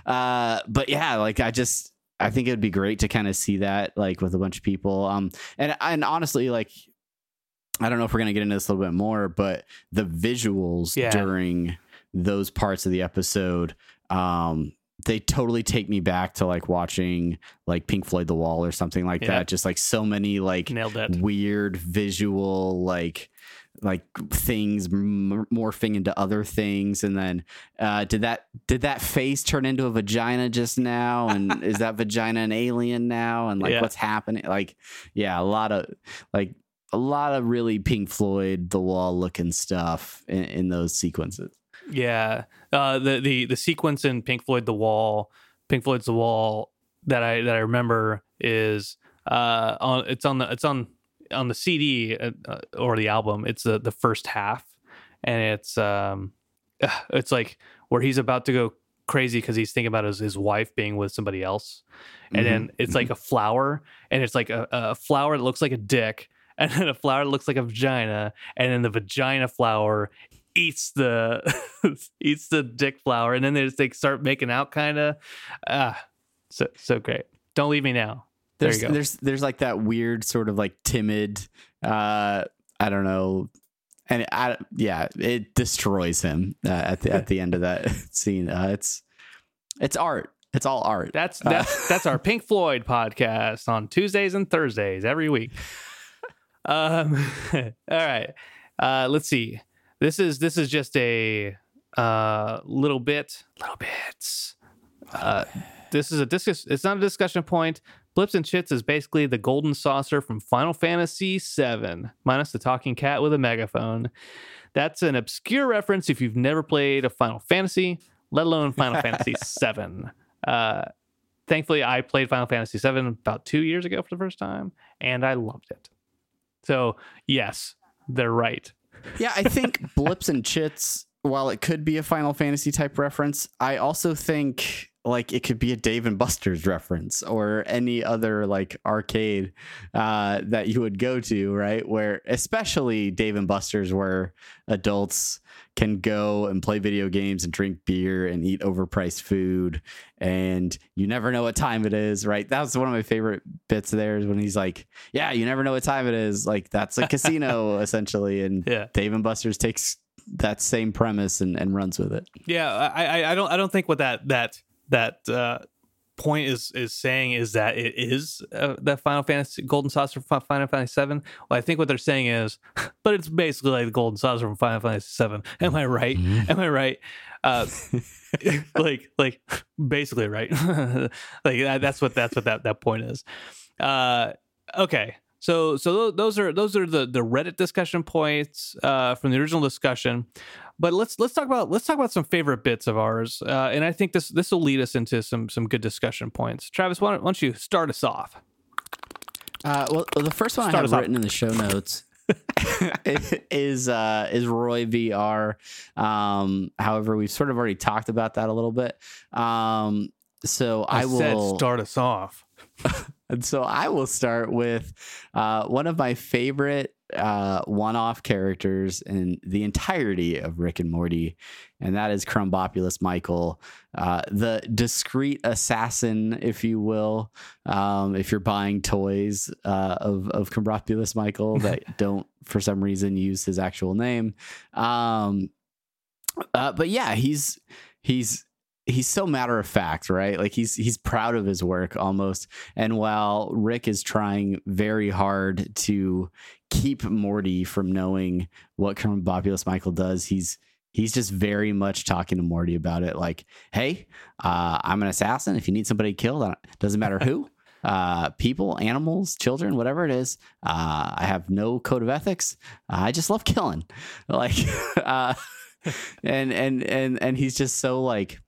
uh but yeah like i just i think it would be great to kind of see that like with a bunch of people um and and honestly like i don't know if we're gonna get into this a little bit more but the visuals Yeah. during those parts of the episode um they totally take me back to like watching like Pink Floyd The Wall or something like Yeah. that. Just like so many like weird visual like like things m- morphing into other things and then uh did that did that face turn into a vagina just now and <laughs> is that vagina an alien now and like Yeah. what's happening like yeah a lot of like a lot of really pink floyd the wall looking stuff in, in those sequences Yeah. Uh, the the the sequence in Pink Floyd The Wall, Pink Floyd's The Wall that I that I remember is uh on it's on the it's on on the CD uh, uh, or the album. It's the the first half, and it's um <sighs> it's like where he's about to go crazy because he's thinking about his, his wife being with somebody else and then Mhm. it's like a flower and it's like a, a flower that looks like a dick <laughs> and then a flower that looks like a vagina and then the vagina flower eats the <laughs> eats the dick flower, and then they just they start making out, kind of. Ah, so so great. Don't leave me now. There There's you go. there's there's like that weird sort of like timid uh I don't know and I, yeah, it destroys him uh, at the at the end of that <laughs> scene. Uh, it's it's art. It's all art. That's Uh, that's <laughs> that's our Pink Floyd podcast on Tuesdays and Thursdays every week. Um, all right. Uh, let's see. This is this is just a uh little bit, little bits. Uh, this is a discuss. It's not a discussion point. Blips and Chitz is basically the golden saucer from Final Fantasy VII, minus the talking cat with a megaphone. That's an obscure reference if you've never played a Final Fantasy, let alone Final Fantasy <laughs> VII. Uh, thankfully, I played Final Fantasy VII about two years ago for the first time, and I loved it. So, yes, they're right. Yeah, I think blips and chitz. While it could be a Final Fantasy type reference, I also think like it could be a Dave and Buster's reference or any other like arcade uh, that you would go to, right? Where especially Dave and Buster's, where adults can go and play video games and drink beer and eat overpriced food, and you never know what time it is, right? That was one of my favorite bits there is when he's like, "Yeah, you never know what time it is." Like that's a casino <laughs> essentially, and Yeah. Dave and Buster's takes that same premise and, and runs with it. Yeah, I, I, I don't, I don't think what that that that uh, point is is saying is that it is uh, that Final Fantasy Golden Saucer from Final Fantasy Seven. Well, I think what they're saying is, <laughs> but it's basically like the Golden Saucer from Final Fantasy Seven. Am I right? Am I right? Uh, <laughs> <laughs> like, like, basically right. like that, that's what that's what that that point is. Uh, okay. So, so those are those are the the Reddit discussion points uh, from the original discussion but let's let's talk about let's talk about some favorite bits of ours, uh, and I think this this will lead us into some some good discussion points. Travis, why don't, why don't you start us off? Uh, well, the first one Start I have off. written in the show notes <laughs> is uh, is Roy VR. Um, however, we've sort of already talked about that a little bit. Um, so I, said will start us off. <laughs> And so I will start with uh, one of my favorite uh, one off characters in the entirety of Rick and Morty, and that is Krombopulos Michael, uh, the discreet assassin, if you will. Um, if you're buying toys uh, of, of Krombopulos Michael that <laughs> don't, for some reason, use his actual name. Um, uh, but yeah, he's he's he's so matter of fact, right? Like he's he's proud of his work almost. And while Rick is trying very hard to keep Morty from knowing what Krombopulos Michael does, he's he's just very much talking to Morty about it. Like, hey, uh, I'm an assassin. If you need somebody killed, doesn't matter who. <laughs> Uh, people, animals, children, whatever it is. Uh, I have no code of ethics. I just love killing. <laughs> Like, <laughs> uh, and and and and he's just so like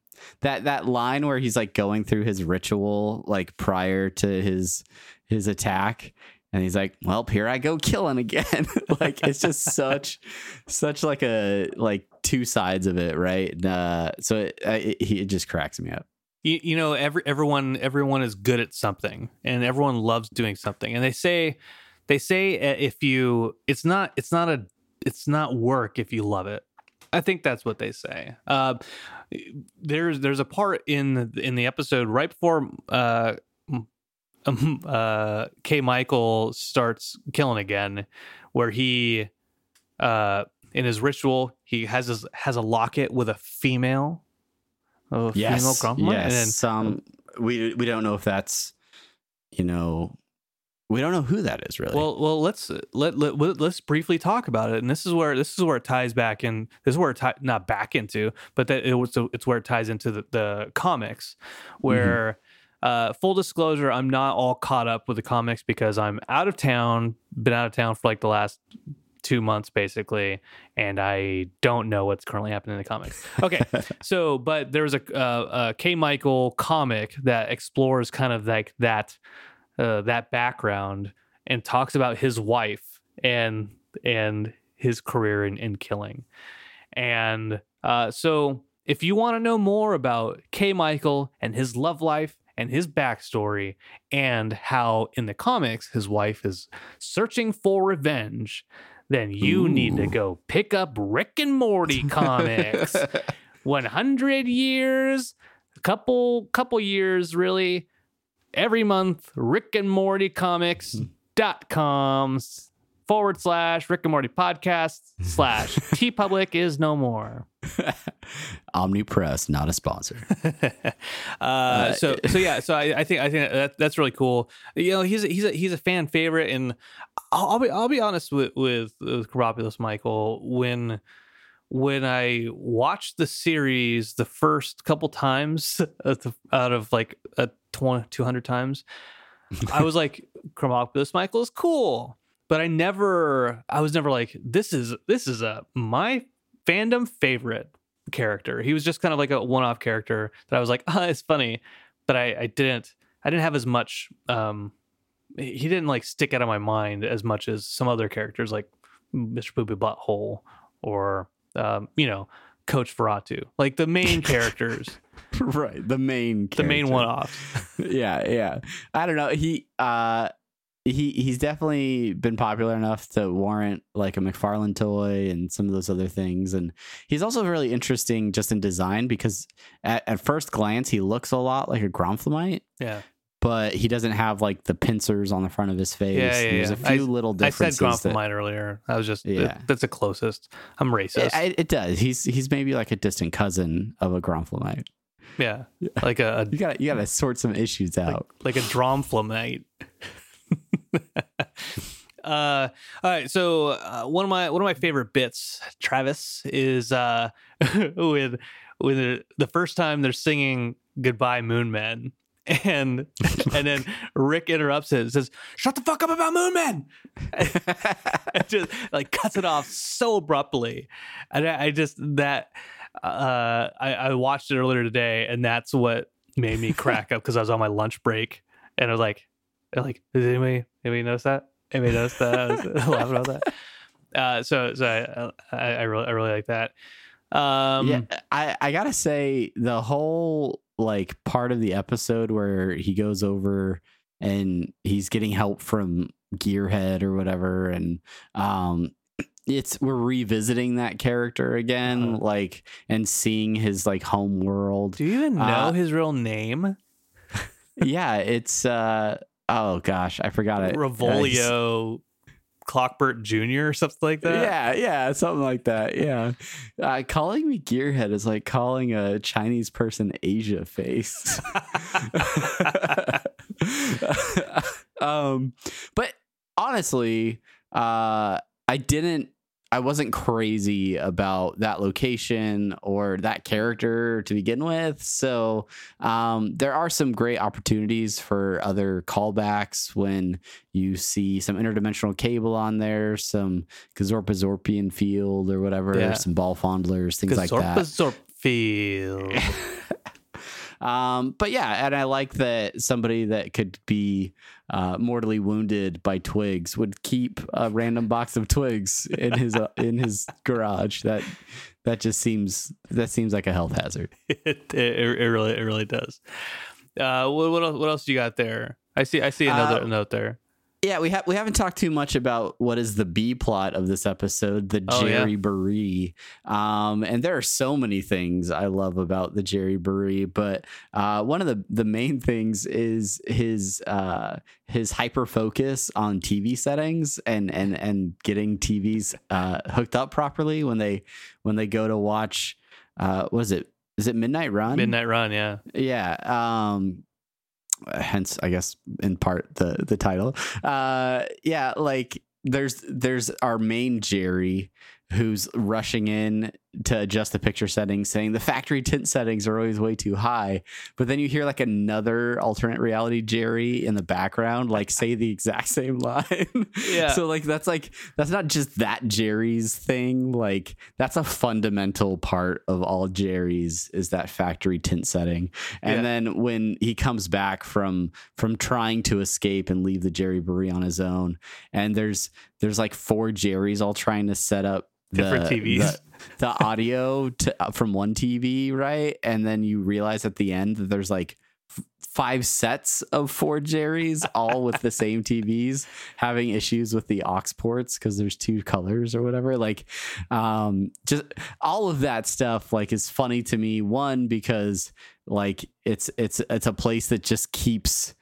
that that line where he's like going through his ritual like prior to his his attack and he's like well here i go killing again <laughs> like it's just such such like a like two sides of it right And, uh so it, it, it just cracks me up You, you know, every everyone everyone is good at something, and everyone loves doing something. And they say they say uh, if you it's not it's not a it's not work if you love it. I think that's what they say. Uh, there's there's a part in the, in the episode right before uh, um, uh, K. Michael starts killing again, where he uh, in his ritual he has his, has a locket with a female, a female yes yes and then some we we don't know if that's you know we don't know who that is really Well, well, let's let, let let- let's briefly talk about it. And this is where this is where it ties back in. This is where it tie, not back into, but that it was it's where it ties into the, the comics. Where, uh, full disclosure, I'm not all caught up with the comics because I'm out of town. Been out of town for like the last two months basically, and I don't know what's currently happening in the comics. Okay, <laughs> so but there's a, uh, a K. Michael comic that explores kind of like that uh, that background and talks about his wife and and his career in, in killing. And uh, so, if you want to know more about K. Michael and his love life and his backstory, and how in the comics his wife is searching for revenge, then you need to go pick up Rick and Morty <laughs> comics. 100 years, a couple couple years really. Every month, Rick and Morty comics dot coms forward slash Rick and Morty podcast <laughs> slash TeePublic is no more. <laughs> Omnipress, not a sponsor. <laughs> uh, so so yeah, so I, I think I think that that's really cool. You know, he's a, he's a he's a fan favorite, and I'll, I'll be I'll be honest with with, with Karopoulos Michael when when I watched the series the first couple times <laughs> out of, like a 20, 200 times, I was like, Karopoulos Michael is cool, but I never I was never like this is this is a my fandom favorite character. He was just kind of like a one-off character that I was like, <laughs> ah, it's funny, but I, I didn't I didn't have as much um he didn't like stick out of my mind as much as some other characters like Mr. Boo Butthole or um, you know, Coach Feratu. Like the main <laughs> characters, right. The main the main one-offs. <laughs> yeah, yeah. I don't know. He uh he he's definitely been popular enough to warrant like a McFarlane toy and some of those other things. And he's also really interesting just in design because at, at first glance he looks a lot like a Gromflemite, Yeah. But he doesn't have like the pincers on the front of his face. Yeah, yeah, There's yeah. a few I- little I said differences. that- earlier. I was just Yeah. that's the closest. I'm racist. it, it- does. He's he's maybe like a distant cousin of a Gromflemite. yeah. Like a, You gotta you gotta sort some issues out. like a dromflemite. <laughs> uh, all right. So uh, one of my one of my favorite bits, Travis, is uh, <laughs> with with the, the first time they're singing "Goodbye Moon Men," and <laughs> and then Rick interrupts it and says, "Shut the fuck up about Moon Men." <laughs> and just like cuts it off so abruptly, and I, I just that uh, I, I watched it earlier today, and that's what made me crack up because I was on my lunch break, and I was like, like, did anybody anybody notice that? Anybody notice that? I was <laughs> laughing about that. Uh, so so I, I I really I really like that. Um, yeah, I I gotta say the whole like part of the episode where he goes over and he's getting help from Gearhead or whatever, and um, it's we're revisiting that character again, Uh-huh. like and seeing his like home world. Do you even know Uh, his real name? <laughs> yeah, it's uh oh gosh, I forgot it. Uh, Revolio Clockbert Jr. or something like that. Yeah, yeah, something like that. Yeah, uh, calling me gearhead is like calling a Chinese person Asia face. <laughs> um, but honestly, uh, I didn't. I wasn't crazy about that location or that character to begin with. So um, there are some great opportunities for other callbacks when you see some interdimensional cable on there, some Gazorpa Zorpian field or whatever, Yeah. some ball fondlers, things like that. Zorpfield. <laughs> Um, but yeah, and I like that somebody that could be uh, mortally wounded by twigs would keep a random box of twigs in his uh, in his garage. That that just seems that seems like a health hazard. <laughs> it, it, it really it really does. Uh, what what else, what else you got there? I see I see another Uh, note there. Yeah, we have we haven't talked too much about what is the B plot of this episode, the Oh, yeah. Jerryboree. Um, and there are so many things I love about the Jerryboree, but uh, one of the the main things is his uh, his hyper focus on TV settings and and and getting TVs uh, hooked up properly when they when they go to watch. Uh, what is it? Is it Midnight Run? Midnight Run, yeah. Yeah. Um hence I guess in part the the title. Uh yeah, like there's there's our main Jerry who's rushing in to adjust the picture settings saying the factory tint settings are always way too high but then you hear like another alternate reality jerry in the background like <laughs> say the exact same line Yeah. so like that's like that's not just that jerry's thing like that's a fundamental part of all jerry's is that factory tint setting and Yeah. then when he comes back from from trying to escape and leave the Jerryboree on his own and there's there's like four jerrys all trying to set up the, Different TVs. the, the audio to, uh, from one TV, right? And then you realize at the end that there's like f- five sets of four Jerry's, all with the same TVs, having issues with the aux ports because there's two colors or whatever. Like, um, just all of that stuff like is funny to me. One because like it's it's it's a place that just keeps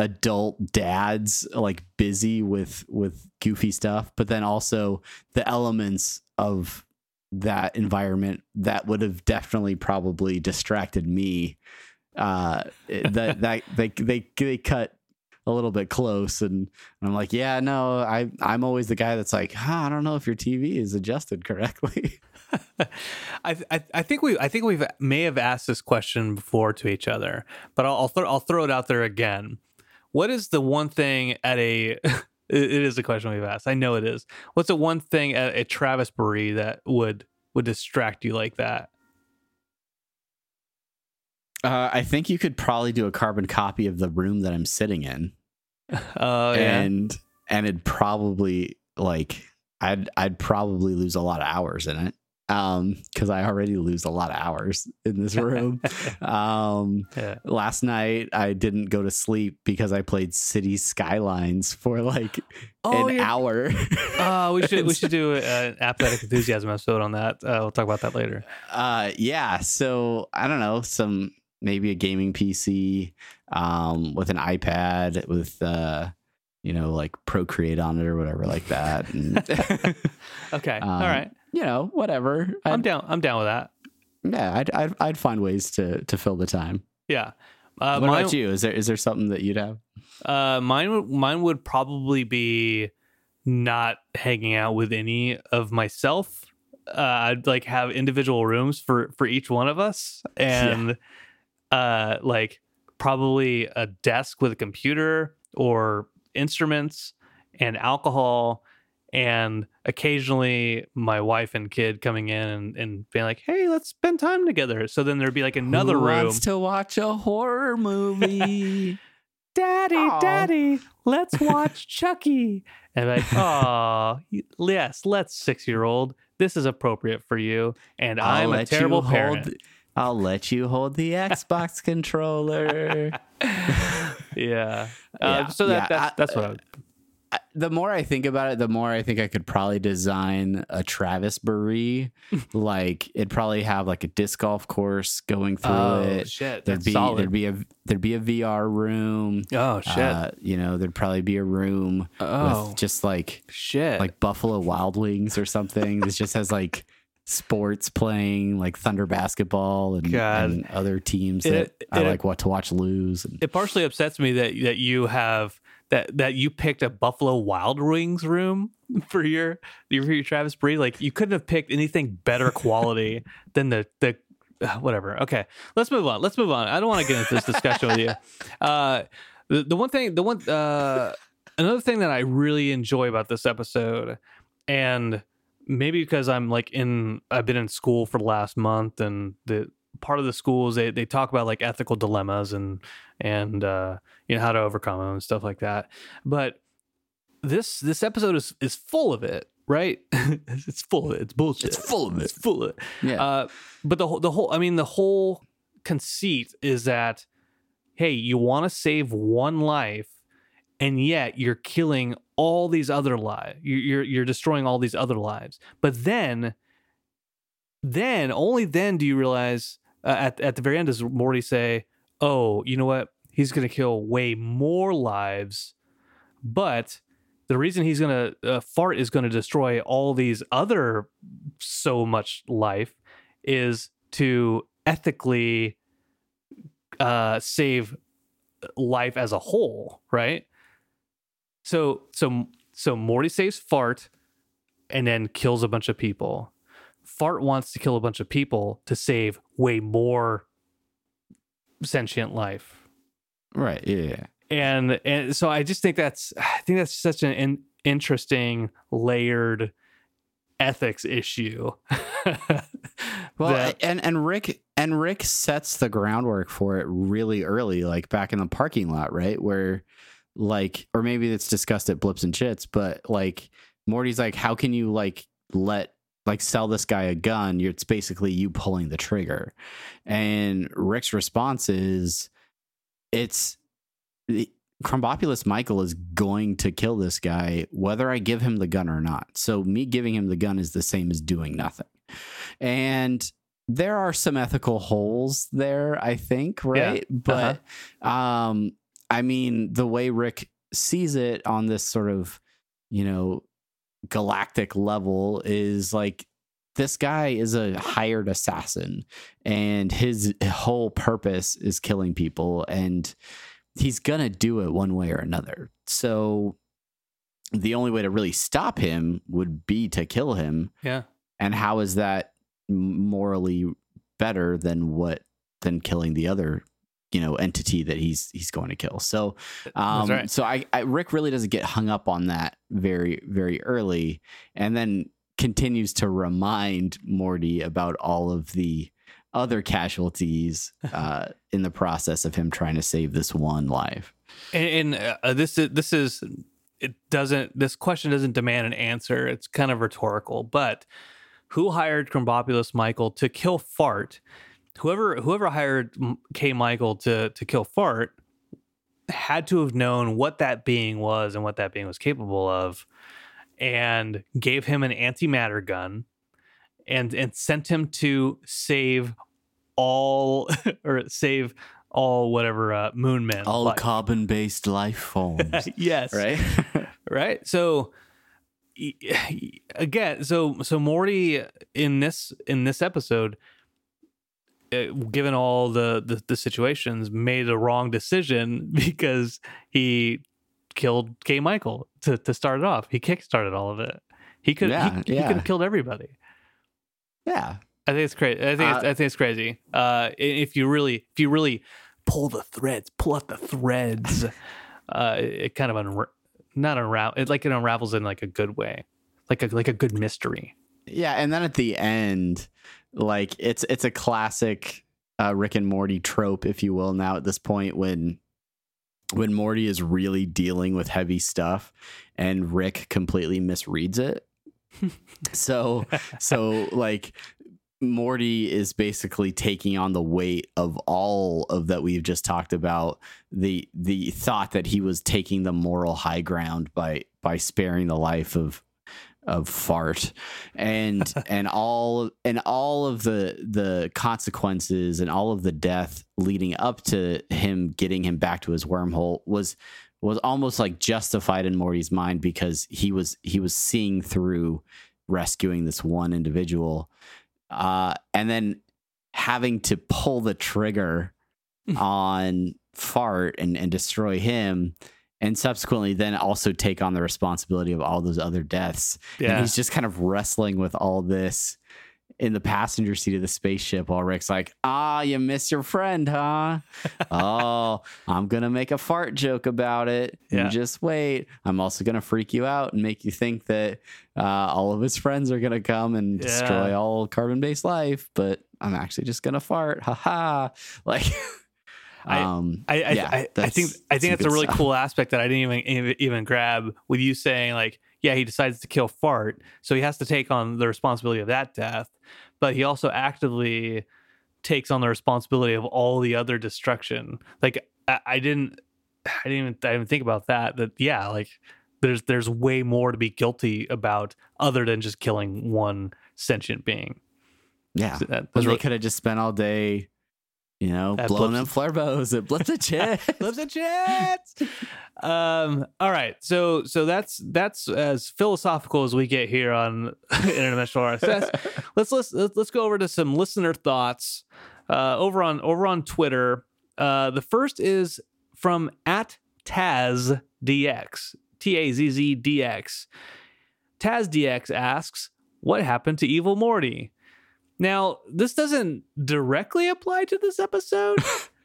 adult dads like busy with with goofy stuff but then also the elements of that environment that would have definitely probably distracted me uh that <laughs> that they they they cut a little bit close and I'm like yeah no I I'm always the guy that's like huh, I don't know if your TV is adjusted correctly <laughs> <laughs> I, I I think we I think we've may have asked this question before to each other, but I'll I'll, throw I'll throw it out there again. What is the one thing at a <laughs> it is a question we've asked. I know it is. What's the one thing at a Travis Baree that would would distract you like that? uh, I think you could probably do a carbon copy of the room that I'm sitting in <laughs> Oh yeah. and and it'd probably like I'd I'd probably lose a lot of hours in it. Um, because I already lose a lot of hours in this <laughs> room. um, yeah. last night I didn't go to sleep because I played City Skylines for like Oh, an hour. Oh, we should we should do <laughs> an apathetic enthusiasm episode on that. Uh, we'll talk about that later. uh, yeah. So I don't know, some maybe a gaming PC, um, with an iPad with uh, you know, like Procreate on it or whatever like that. And <laughs> Okay. Um, All right. You know, whatever. I'm I'd, down. I'm down with that. yeah, I'd, I'd I'd find ways to to fill the time. Yeah. Uh, what mine, about you? Is there is there something that you'd have? Uh, mine would mine would probably be not hanging out with any of myself. Uh, I'd like have individual rooms for for each one of us, <laughs> and uh, like probably a desk with a computer or instruments and alcohol. And occasionally, my wife and kid coming in and, and being like, "Hey, let's spend time together." So then there'd be like another Who room. wants to watch a horror movie. <laughs> Daddy, Aw. Daddy, let's watch Chucky. And I'm like, <laughs> oh, yes, let's six year old. This is appropriate for you. And I'll I'm a let you terrible hold- parent. I'll let you hold the Xbox <laughs> controller. yeah. Yeah, Uh, so that, yeah, that's, I- that's what I would. I- the more I think about it, the more I think I could probably design a Travis Baree. <laughs> like it'd probably have like a disc golf course going through Oh, it. shit. There'd be solid. there'd be a there'd be a VR room. oh, shit. Uh, you know, there'd probably be a room oh, with just like shit. like Buffalo Wild Wings or something. this just has like sports playing, like Thunder basketball and, and other teams It- that I it- like what to watch lose. And, it partially upsets me that that you have that that you picked a Buffalo Wild Wings room <laughs> for your for your Travis Bree. Like you couldn't have picked anything better quality <laughs> than the the uh, whatever. Okay, let's move on. Let's move on. I don't want to get into this discussion with you. <laughs> Uh, the the one thing, the one uh, another thing that I really enjoy about this episode, and maybe because I'm like in I've been in school for the last month, and the part of the schools they they talk about like ethical dilemmas and and uh, you know how to overcome them and stuff like that. But this this episode is is full of it, right? <laughs> it's full of it. It's bullshit. It's full of it. It's full of it. yeah. Uh, but the whole the whole I mean the whole conceit is that hey, you want to save one life, and yet you're killing all these other lives. You're, you're you're destroying all these other lives. But then, then only then do you realize uh, at at the very end does Morty say, "Oh, you know what? He's going to kill way more lives, but." The reason he's gonna uh, fart is gonna destroy all these other so much life is to ethically uh, save life as a whole, right? So so so Morty saves Fart and then kills a bunch of people. Fart wants to kill a bunch of people to save way more sentient life. right. Yeah. And and so I just think that's <sighs> I think that's such an in, interesting layered ethics issue. <laughs> Well, that- and and Rick and Rick sets the groundwork for it really early, like back in the parking lot, right? Where, like, or maybe it's discussed at Blips and Chitz, but like Morty's like, how can you like let like sell this guy a gun? You're, it's basically you pulling the trigger, and Rick's response is, it's the- Krombopulos Michael is going to kill this guy whether I give him the gun or not. So me giving him the gun is the same as doing nothing. And there are some ethical holes there, I think, right? But um I mean, the way Rick sees it on this sort of, you know, galactic level is like this guy is a hired assassin and his whole purpose is killing people and he's gonna do it one way or another so the only way to really stop him would be to kill him Yeah. and how is that morally better than what than killing the other you know entity that he's he's going to kill so um right. so I, I rick really doesn't get hung up on that very very early and then continues to remind morty about all of the other casualties <laughs> uh in the process of him trying to save this one life And, and uh, this is this is it doesn't this question doesn't demand an answer. It's kind of rhetorical. But who hired Krombopulos Michael to kill Fart? Whoever whoever hired K. Michael to to kill Fart had to have known what that being was and what that being was capable of, and gave him an antimatter gun, and and sent him to save all <laughs> or save all whatever uh, moon men all life. carbon based life forms <laughs> yes right <laughs> right so <sighs> again so so morty in this in this episode given all the, the the situations made a wrong decision <laughs> because he killed K Michael to to start it off he kickstarted all of it he could Yeah, he, he could have killed everybody yeah I think it's crazy. I think it's, Uh, I think it's crazy. Uh, if you really, if you really pull the threads, pull out the threads, <laughs> uh, it, it kind of unra- not unravel. It like it unravels in like a good way, like a like a good mystery. Yeah, and then at the end, like it's it's a classic uh, Rick and Morty trope, if you will. Now at this point, when when Morty is really dealing with heavy stuff, and Rick completely misreads it. <laughs> so so like Morty is basically taking on the weight of all of that we've just talked about the the thought that he was taking the moral high ground by by sparing the life of of fart and <laughs> and all and all of the the consequences and all of the death leading up to him getting him back to his wormhole was was almost like justified in Morty's mind because he was he was seeing through rescuing this one individual. Uh and then having to pull the trigger on fart and and destroy him and subsequently then also take on the responsibility of all those other deaths and Yeah, he's just kind of wrestling with all this in the passenger seat of the spaceship while Rick's like, ah, you miss your friend, huh? <laughs> oh, I'm going to make a fart joke about it. Yeah. You just wait. I'm also going to freak you out and make you think that uh, all of his friends are going to come and Yeah. destroy all carbon based life, but I'm actually just going to fart. Ha ha. Like, <laughs> um, I I, yeah, I, I think I think that's a really stuff. cool aspect that I didn't even even- grab with you saying like, yeah, he decides to kill Fart, so he has to take on the responsibility of that death, but he also actively takes on the responsibility of all the other destruction. Like I, I didn't I didn't even I didn't think about that. That yeah, like there's there's way more to be guilty about other than just killing one sentient being. yeah. So that When was they really, could have just spent all day, you know, At blowing Blips- them Flurbos at Blitz and Chit. Flips and <laughs> chats. um, all right, so so that's that's as philosophical as we get here on <laughs> Interdimensional RSS. let's let's let's let's go over to some listener thoughts uh, over on over on Twitter. Uh, the first is from at Taz DX T A Z Z D X. Taz DX asks, "What happened to Evil Morty?" Now, this doesn't directly apply to this episode,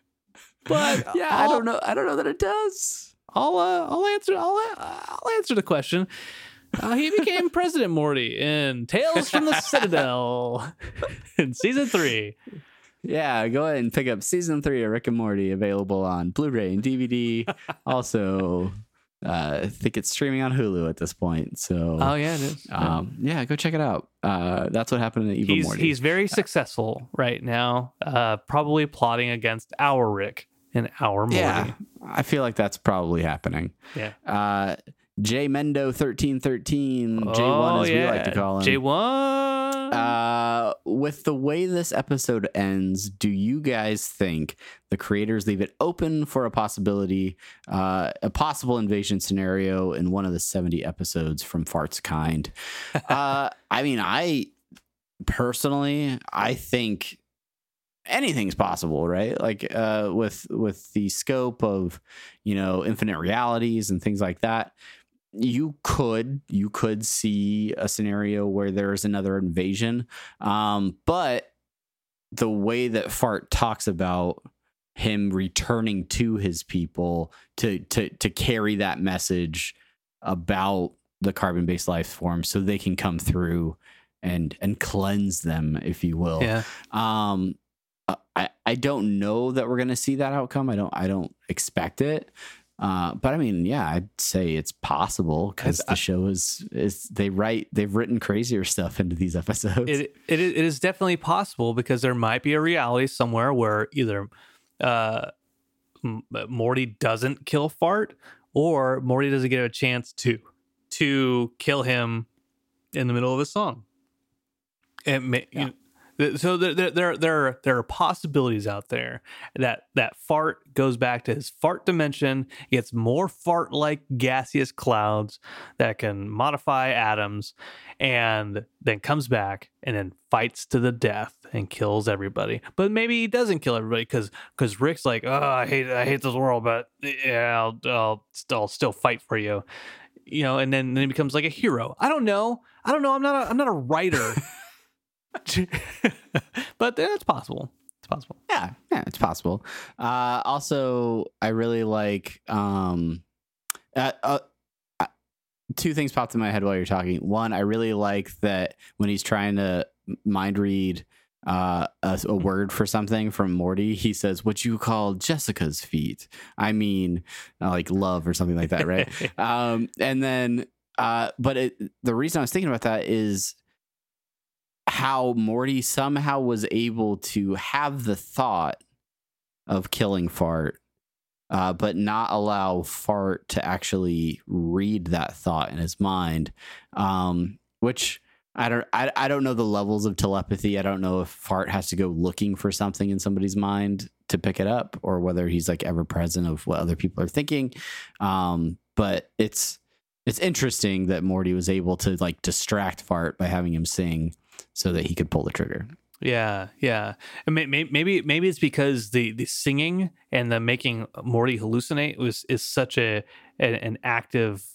<laughs> but yeah, I I'll- don't know. I don't know that it does. I'll uh, I'll answer I'll uh, I'll answer the question. Uh, he became <laughs> President Morty in Tales from the Citadel <laughs> in season three. Yeah, go ahead and pick up season three of Rick and Morty, available on Blu-ray and DVD. also, uh, I think it's streaming on Hulu at this point. So, Oh yeah, it is. um, yeah, go check it out. Uh, that's what happened to Evil he's Morty. he's very successful right now. Uh, probably plotting against our Rick in our Morty. Yeah, I feel like that's probably happening. Yeah. Uh, J Mendo thirteen thirteen J one as we like to call him. J one. Uh, with the way this episode ends, do you guys think the creators leave it open for a possibility, uh, a possible invasion scenario in one of the 70 episodes from Fart's Kind? <laughs> uh, I mean, I personally, I think anything's possible, right? Like, uh, with, with the scope of, you know, infinite realities and things like that you could you could see a scenario where there's another invasion um but the way that fart talks about him returning to his people to to to carry that message about the carbon based life form so they can come through and and cleanse them if you will. Yeah. um i i don't know that we're gonna see that outcome. I don't i don't expect it uh, but I mean, yeah, I'd say it's possible because I- the show is is they write they've written crazier stuff into these episodes. It, it is- it is definitely possible because there might be a reality somewhere where either uh, M- Morty doesn't kill Fart or Morty doesn't get a chance to to kill him in the middle of a song. And ma- you know, so there, there there there are, possibilities out there that that fart goes back to his fart dimension, gets more fart like gaseous clouds that can modify atoms, and then comes back and then fights to the death and kills everybody. But maybe he doesn't kill everybody because because Rick's like, oh, I hate I hate this world, but yeah, I'll I'll, I'll still fight for you. You know, and then, then he becomes like a hero. I don't know. I don't know. I'm not. A, I'm not a writer. <laughs> <laughs> but that's possible. It's possible. yeah, yeah, it's possible. Uh, also, I really like um, uh, uh, uh, two things popped in my head while you're talking. One, I really like that when he's trying to mind read uh, a, a word for something from Morty, he says, "What you call Jessica's feet?" I mean, uh, like love or something like that, right? <laughs> um, and then, uh, but it, the reason I was thinking about that is how Morty somehow was able to have the thought of killing Fart, uh, but not allow Fart to actually read that thought in his mind, um, which. I don't I, I don't know the levels of telepathy. I don't know if Fart has to go looking for something in somebody's mind to pick it up or whether he's like ever present of what other people are thinking. Um, but it's it's interesting that Morty was able to like distract Fart by having him sing so that he could pull the trigger. Yeah, yeah. And may- may- maybe maybe it's because the the singing and the making Morty hallucinate was is such a an, an active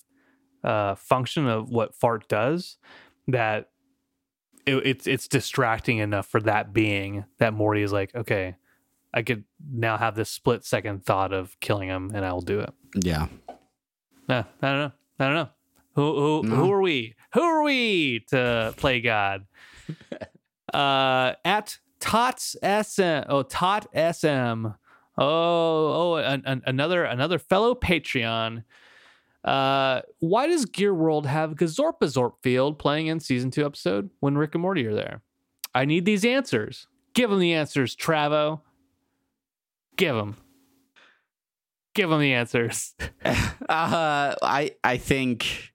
uh, function of what fart does that it, it's it's distracting enough for that being that Morty is like, okay, I could now have this split second thought of killing him, and I'll do it. Yeah. Nah, I don't know. I don't know. Who who No. who are we? Who are we to play God? <laughs> uh, at Tots SM. Oh, Tot SM. Oh, oh, an, an- another another fellow Patreon. Uh, why does Gear World have Gazorpazorp Field playing in season two episode when Rick and Morty are there? I need these answers. Give them the answers, Travo. Give them. Give them the answers. <laughs> Uh, I I think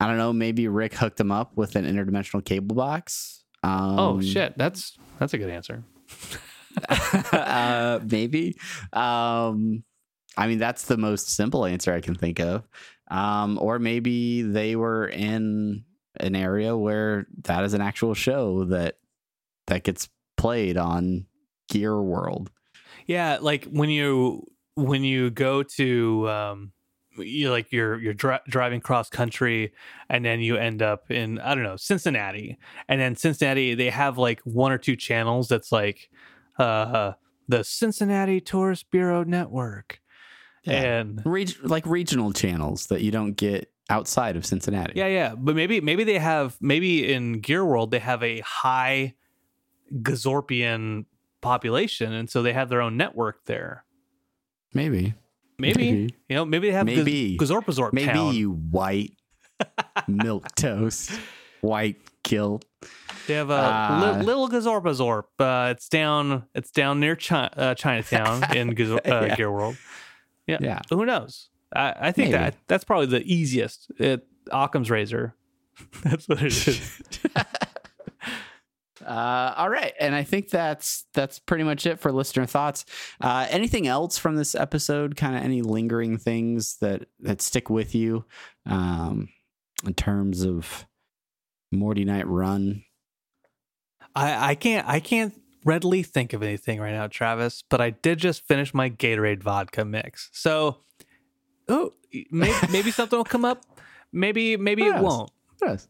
I don't know. Maybe Rick hooked him up with an interdimensional cable box. Um, oh shit, that's that's a good answer. <laughs> uh, maybe. Um, I mean, that's the most simple answer I can think of. Um, or maybe they were in an area where that is an actual show that that gets played on Gear World. Yeah, like when you when you go to um you like you're you're dri- driving cross country and then you end up in I don't know Cincinnati. And then Cincinnati they have like one or two channels that's like uh the Cincinnati Tourist Bureau Network. And Reg- like regional channels that you don't get outside of Cincinnati. yeah yeah. But maybe maybe they have maybe in Gear World they have a high Gazorpian population and so they have their own network there. Maybe. Maybe, Maybe. you know maybe they have Maybe. Gaz- Gazorpazorp Maybe town. you white <laughs> milk toast, white kilt. They have a Uh, li- little Gazorpa Zorp. Uh, it's down. It's down near Chi- uh, Chinatown <laughs> in uh, Yeah. Gear World. Yeah. Yeah. Who knows? I, I think Maybe. that that's probably the easiest. It, Occam's razor. <laughs> that's what it is. Uh, all right, and I think that's that's pretty much it for listener thoughts. Uh, anything else from this episode? Kind of any lingering things that that stick with you um, in terms of Mortynight Run? I, I can't I can't readily think of anything right now, Travis. But I did just finish my Gatorade vodka mix. So, oh, maybe, maybe <laughs> something will come up. Maybe maybe it won't. Yes.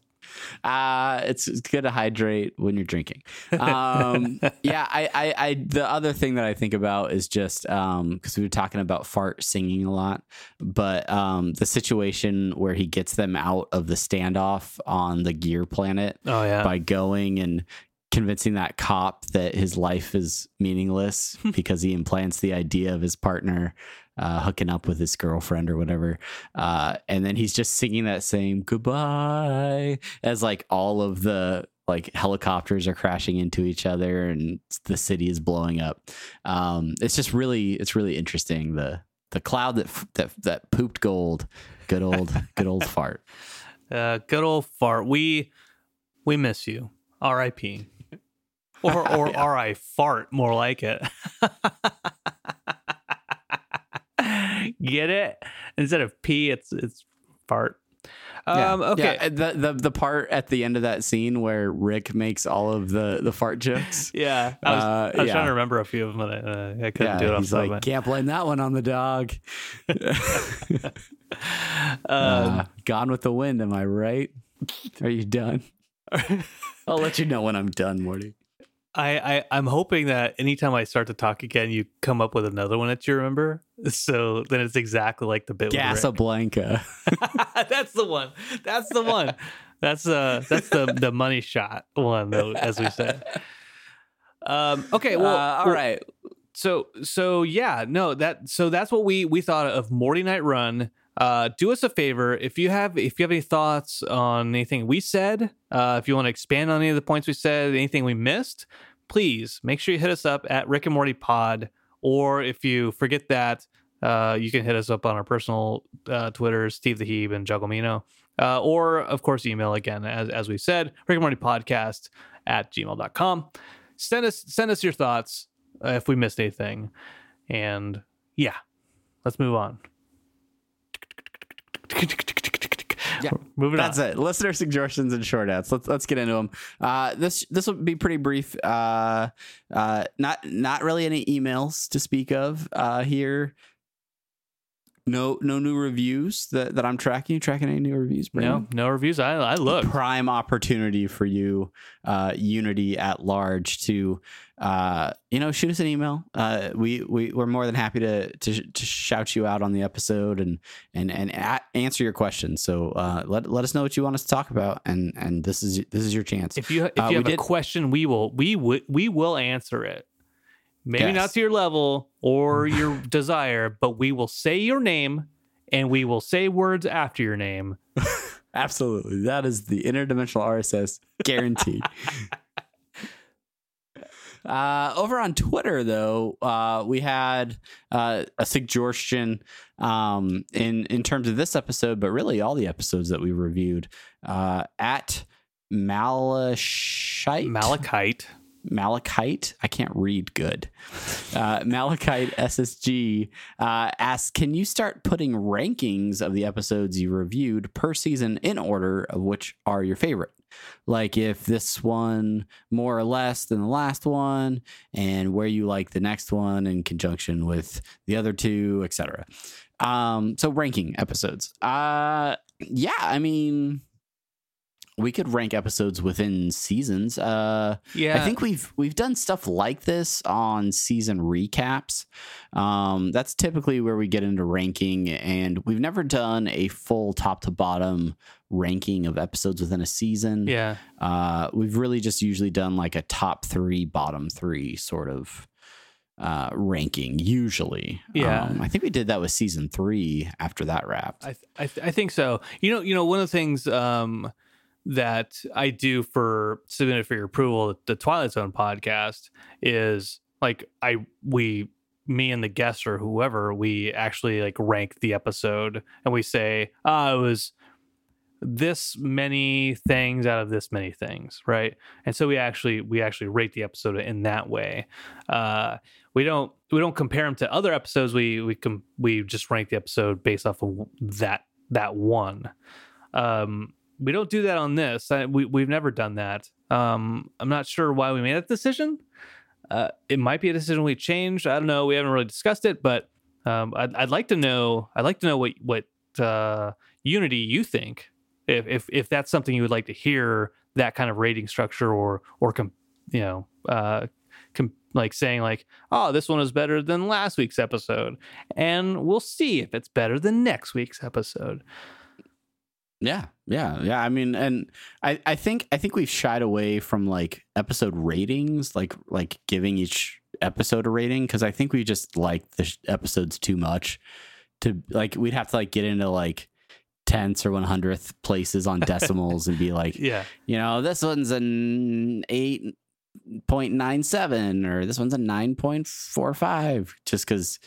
Uh, it's, it's good to hydrate when you're drinking. Um, <laughs> yeah, I, I, I, the other thing that I think about is just um, because we were talking about fart singing a lot, but um, the situation where he gets them out of the standoff on the gear planet Oh yeah. by going and convincing that cop that his life is meaningless <laughs> because he implants the idea of his partner uh, hooking up with his girlfriend or whatever. Uh, and then he's just singing that same goodbye as like all of the like helicopters are crashing into each other and the city is blowing up. Um, it's just really, it's really interesting. The, the cloud that, that, that pooped gold, good old, good old <laughs> fart. Uh, good old fart. We we miss you. R.I.P. Or or <laughs> R.I. fart. More like it. <laughs> Get it? Instead of P, it's it's fart. Um, okay. Yeah, the, the the part at the end of that scene where Rick makes all of the the fart jokes. <laughs> Yeah, I was, Uh, I was yeah. trying to remember a few of them, but I, uh, I couldn't yeah, do it off he's like, can't blame that one on the dog. <laughs> my- Uh, Um, gone with the wind, am I right? Are you done? <laughs> I'll let you know when I'm done, Morty. I, I I'm hoping that anytime I start to talk again, you come up with another one that you remember. <laughs> So then it's exactly like the bit. with Casablanca. <laughs> that's the one. That's the one. <laughs> That's uh that's the the money shot one though, as we said. Um okay, well Uh, all right. So so yeah, no, that so that's what we we thought of Mortynight Run. Uh, do us a favor if you have if you have any thoughts on anything we said, uh, if you want to expand on any of the points we said, anything we missed, please make sure you hit us up at Rick and Morty Pod. Or if you forget that, uh, you can hit us up on our personal uh, Twitter, Steve the Heeb and Jugglemino. Uh, or of course, email again as as we said, Rick and Morty Podcast at gmail.com. Send us send us your thoughts uh, if we missed anything. And yeah, let's move on. Yeah, moving on. That's on. it. Listener suggestions and short outs. Let's let's get into them. Uh, this this will be pretty brief. Uh, uh, not not really any emails to speak of uh, here. No no new reviews that, that I'm tracking. You tracking any new reviews, Brandon? No, no reviews. I I look. prime opportunity for you, uh, Unity at large, to uh, you know shoot us an email. Uh, we we we're more than happy to to, to shout you out on the episode and and and a- answer your questions. So uh, let let us know what you want us to talk about, and and this is this is your chance. If you if Uh, you have a did- question, we will we will we will answer it. Maybe Yes. not to your level or your <laughs> desire, but we will say your name and we will say words after your name. <laughs> Absolutely, that is the interdimensional RSS <laughs> guaranteed. Uh, over on Twitter, though, uh, we had uh, a suggestion um, in in terms of this episode, but really all the episodes that we reviewed uh, at Malachite. Malachite. Malachite. I can't read good. Uh, Malachite SSG uh, asks, "Can you start putting rankings of the episodes you reviewed per season in order of which are your favorite? Like if this one more or less than the last one, and where you like the next one in conjunction with the other two, etc." Um, so ranking episodes. Uh, yeah, I mean. We could rank episodes within seasons. Uh, Yeah. I think we've we've done stuff like this on season recaps. Um, that's typically where we get into ranking, and we've never done a full top to bottom ranking of episodes within a season. yeah. Uh, we've really just usually done like a top three, bottom three sort of uh, ranking. Usually, Yeah. Um, I think we did that with season three after that wrapped. I th- I, th- I think so. You know, you know, one of the things um, that I do for submitted for your approval, the Twilight Zone podcast is like I we me and the guest or whoever we actually like rank the episode and we say ah it was this many things out of this many things right? And so we actually we actually rate the episode in that way. Uh we don't we don't compare them to other episodes. We we com- we just rank the episode based off of that that one. Um we don't do that on this. I, we, we've never done that. Um i'm not sure why we made that decision. Uh it might be a decision we changed. I don't know. We haven't really discussed it but um i'd, I'd like to know i'd like to know what what uh unity you think if if if that's something you would like to hear that kind of rating structure or or com, you know uh com, like saying like oh this one is better than last week's episode and we'll see if it's better than next week's episode Yeah, yeah, yeah. I mean, and I, I think I think we've shied away from like episode ratings, like like giving each episode a rating, because I think we just like the sh- episodes too much. To like, we'd have to like get into like tenths or one hundredth places on <laughs> decimals and be like, yeah you know, this one's an eight point nine seven or this one's a nine point four five, just because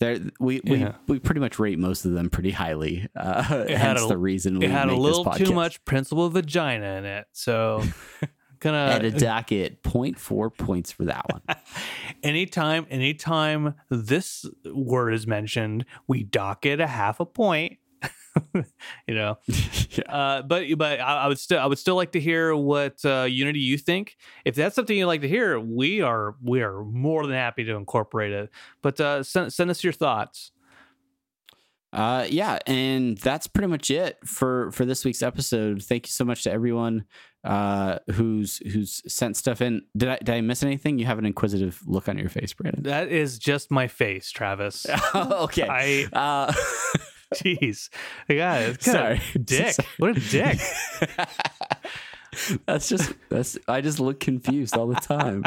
there we Yeah. we we pretty much rate most of them pretty highly. Uh, It had hence a- the reason we it had a little too much principal vagina in it so <laughs> gonna at a docket 0.4 points for that one. <laughs> anytime anytime this word is mentioned we dock it a half a point <laughs> you know <laughs> uh, but but I, I would still I would still like to hear what uh, Unity you think. If that's something you'd like to hear, we are we are more than happy to incorporate it. But uh, send send us your thoughts. Uh, yeah, and that's pretty much it for for this week's episode. Thank you so much to everyone uh, who's who's sent stuff in. Did I did I miss anything? You have an inquisitive look on your face, Brandon. That is just my face, Travis. <laughs> okay. I uh, <laughs> jeez, yeah, Sorry. <laughs> dick. Sorry. What a dick. <laughs> that's just that's I just look confused all the time.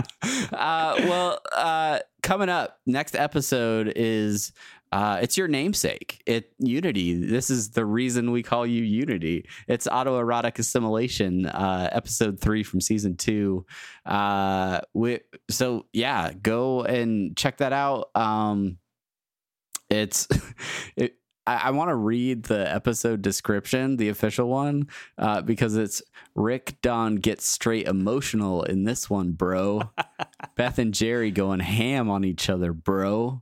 Uh, well, uh, coming up next episode is uh, it's your namesake. It Unity. This is the reason we call you Unity. It's autoerotic assimilation, uh, episode three from season two. Uh, we, so yeah, go and check that out. Um, it's it, I, I want to read the episode description, the official one, uh, because it's Rick Don gets straight emotional in this one, bro. <laughs> Beth and Jerry going ham on each other, bro.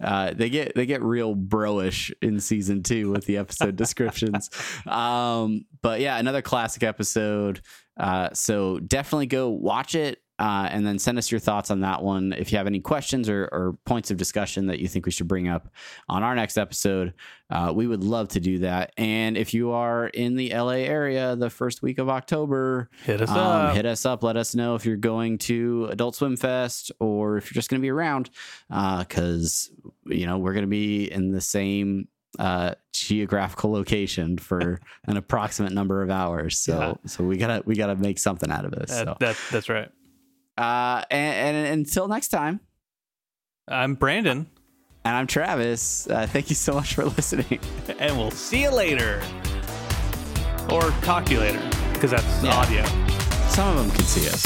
Uh, they get they get real broish in season two with the episode descriptions. <laughs> Um, but yeah, another classic episode. Uh, so definitely go watch it. Uh, and then send us your thoughts on that one. If you have any questions or, or points of discussion that you think we should bring up on our next episode, uh, we would love to do that. And if you are in the LA area the first week of October, Hit us um, up. hit us up. Let us know if you're going to Adult Swim Fest or if you're just going to be around, because you know we're going to be in the same uh geographical location for <laughs> an approximate number of hours so Yeah. so we gotta we gotta make something out of this That, so that, that's right. Uh and, and until next time I'm Brandon, and i'm travis uh, thank you so much for listening <laughs> and we'll see you later. Or talk to you later, because that's Yeah. audio. some of them can see us